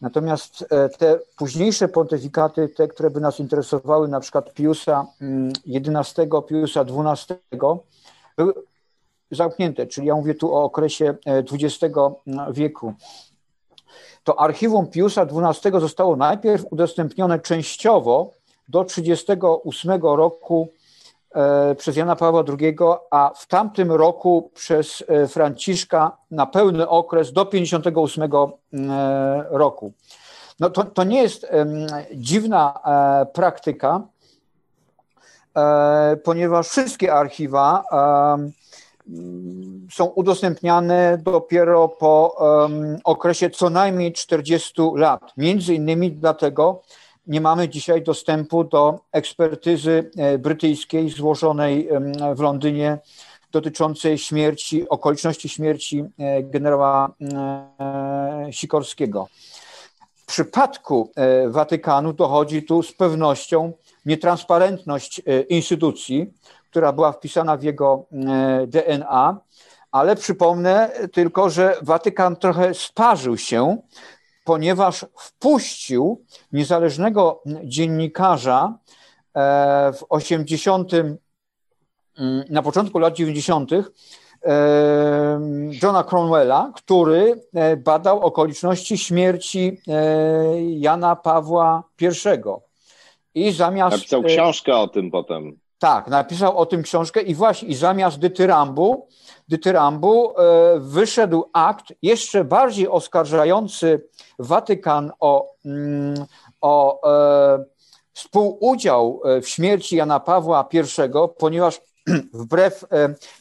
[SPEAKER 3] Natomiast e, te późniejsze pontyfikaty, te, które by nas interesowały, na przykład Piusa XI, mm, Piusa XII, były zamknięte, czyli ja mówię tu o okresie XX e, wieku. To archiwum Piusa XII zostało najpierw udostępnione częściowo do 1938 roku przez Jana Pawła II, a w tamtym roku przez e, Franciszka na pełny okres do 58 e, roku. No to, to nie jest dziwna praktyka, ponieważ wszystkie archiwa są udostępniane dopiero po okresie co najmniej 40 lat. Między innymi dlatego, nie mamy dzisiaj dostępu do ekspertyzy e, brytyjskiej złożonej w Londynie dotyczącej śmierci, okoliczności śmierci e, generała e, Sikorskiego. W przypadku Watykanu dochodzi tu z pewnością nietransparentność instytucji, która była wpisana w jego DNA, ale przypomnę tylko, że Watykan trochę sparzył się ponieważ wpuścił niezależnego dziennikarza e, w 80, mm, na początku lat 90. E, Johna Cromwella, który e, badał okoliczności śmierci Jana Pawła I.
[SPEAKER 2] I zamiast. Napisał książkę o tym potem.
[SPEAKER 3] Tak, napisał o tym książkę i właśnie i zamiast dytyrambu, dytyrambu wyszedł akt jeszcze bardziej oskarżający Watykan o, mm, o e, współudział e, w śmierci Jana Pawła I, ponieważ wbrew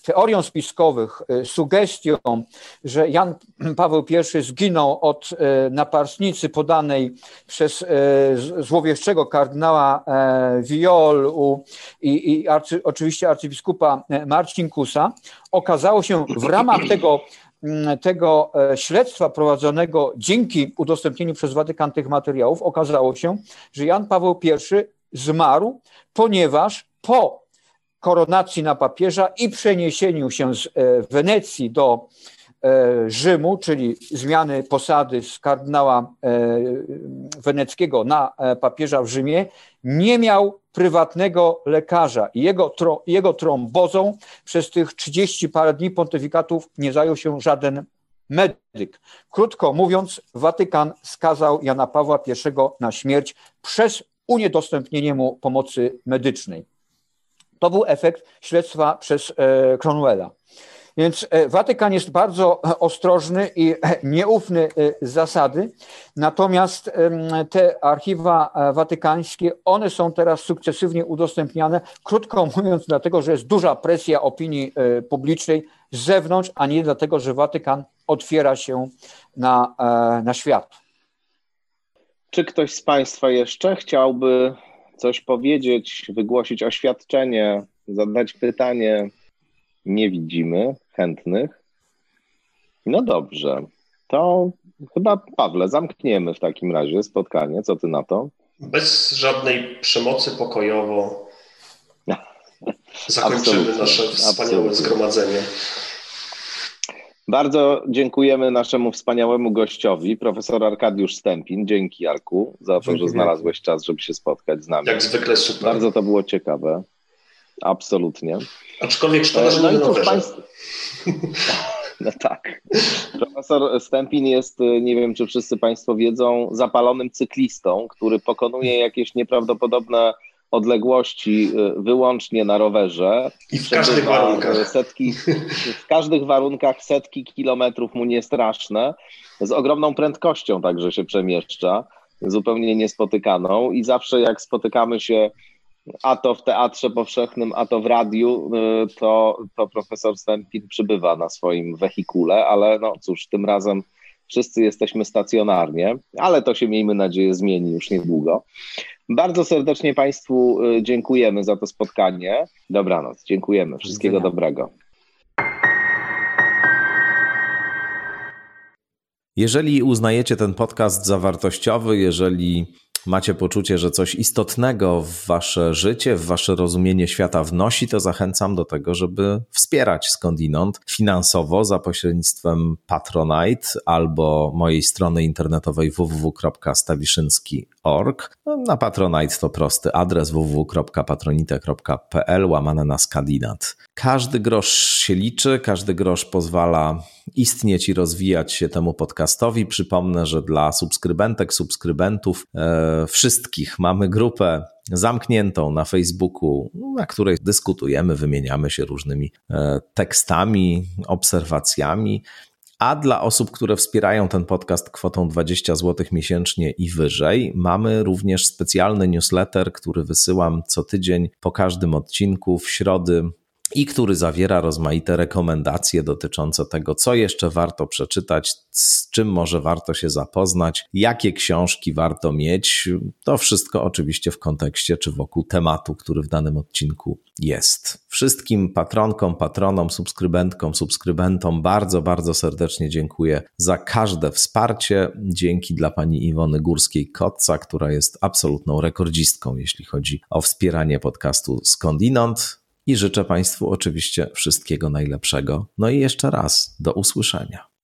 [SPEAKER 3] teoriom spiskowych, sugestiom, że Jan Paweł I zginął od naparznicy podanej przez złowieszczego kardynała Viol i, i arcy, oczywiście arcybiskupa Marcinkusa, okazało się w ramach tego tego e, śledztwa prowadzonego dzięki udostępnieniu przez Watykan tych materiałów okazało się, że Jan Paweł I zmarł, ponieważ po koronacji na papieża i przeniesieniu się z e, Wenecji do e, Rzymu, czyli zmiany posady z kardynała weneckiego na papieża w Rzymie, nie miał prywatnego lekarza. Jego, jego trombozą przez tych 30 parę dni pontyfikatów nie zajął się żaden medyk. Krótko mówiąc, Watykan skazał Jana Pawła I na śmierć przez uniedostępnienie mu pomocy medycznej. To był efekt śledztwa przez e, Cromwella. Więc e, Watykan jest bardzo ostrożny i e, nieufny zasady, natomiast te archiwa watykańskie, one są teraz sukcesywnie udostępniane, krótko mówiąc, dlatego, że jest duża presja opinii publicznej z zewnątrz, a nie dlatego, że Watykan otwiera się na, na świat.
[SPEAKER 2] Czy ktoś z Państwa jeszcze chciałby coś powiedzieć, wygłosić oświadczenie, zadać pytanie? Nie widzimy chętnych. No dobrze, to chyba Pawle, zamkniemy w takim razie spotkanie. Co ty na to?
[SPEAKER 4] Bez żadnej przemocy pokojowo zakończymy absolutnie, nasze wspaniałe absolutnie. zgromadzenie.
[SPEAKER 2] Bardzo dziękujemy naszemu wspaniałemu gościowi, profesor Arkadiusz Stępin. Dzięki Arku za to, Dzięki że znalazłeś czas, żeby się spotkać z nami.
[SPEAKER 4] Jak zwykle super.
[SPEAKER 2] Bardzo to było ciekawe. Absolutnie.
[SPEAKER 4] Aczkolwiek szkoda, że no nie na państw...
[SPEAKER 2] No tak. Profesor Stępin jest, nie wiem czy wszyscy Państwo wiedzą, zapalonym cyklistą, który pokonuje jakieś nieprawdopodobne odległości y, wyłącznie na rowerze.
[SPEAKER 4] I w każdych warunkach.
[SPEAKER 2] Setki, w każdych warunkach setki kilometrów mu nie straszne. Z ogromną prędkością także się przemieszcza, zupełnie niespotykaną i zawsze jak spotykamy się a to w teatrze powszechnym, a to w radiu, y, to, to profesor Stępin przybywa na swoim wehikule, ale no cóż, tym razem wszyscy jesteśmy stacjonarnie, ale to się miejmy nadzieję zmieni już niedługo. Bardzo serdecznie Państwu y, dziękujemy za to spotkanie. Dobranoc, dziękujemy. Wszystkiego dobrego.
[SPEAKER 1] Jeżeli uznajecie ten podcast za wartościowy, jeżeli macie poczucie, że coś istotnego w wasze życie, w wasze rozumienie świata wnosi, to zachęcam do tego, żeby wspierać skądinąd finansowo za pośrednictwem Patronite albo mojej strony internetowej www.stawiszynski.org. No, na Patronite to prosty adres www.patronite.pl łamane na skandinat. Każdy grosz się liczy, każdy grosz pozwala istnieć i rozwijać się temu podcastowi. Przypomnę, że dla subskrybentek, subskrybentów, e, wszystkich mamy grupę zamkniętą na Facebooku, na której dyskutujemy, wymieniamy się różnymi e, tekstami, obserwacjami. A dla osób, które wspierają ten podcast kwotą 20 zł miesięcznie i wyżej, mamy również specjalny newsletter, który wysyłam co tydzień po każdym odcinku w środy i który zawiera rozmaite rekomendacje dotyczące tego, co jeszcze warto przeczytać, z czym może warto się zapoznać, jakie książki warto mieć. To wszystko oczywiście w kontekście czy wokół tematu, który w danym odcinku jest. Wszystkim patronkom, patronom, subskrybentkom, subskrybentom bardzo, bardzo serdecznie dziękuję za każde wsparcie. Dzięki dla pani Iwony Górskiej-Kotca, która jest absolutną rekordzistką, jeśli chodzi o wspieranie podcastu Skądinąd i życzę Państwu oczywiście wszystkiego najlepszego. No i jeszcze raz do usłyszenia.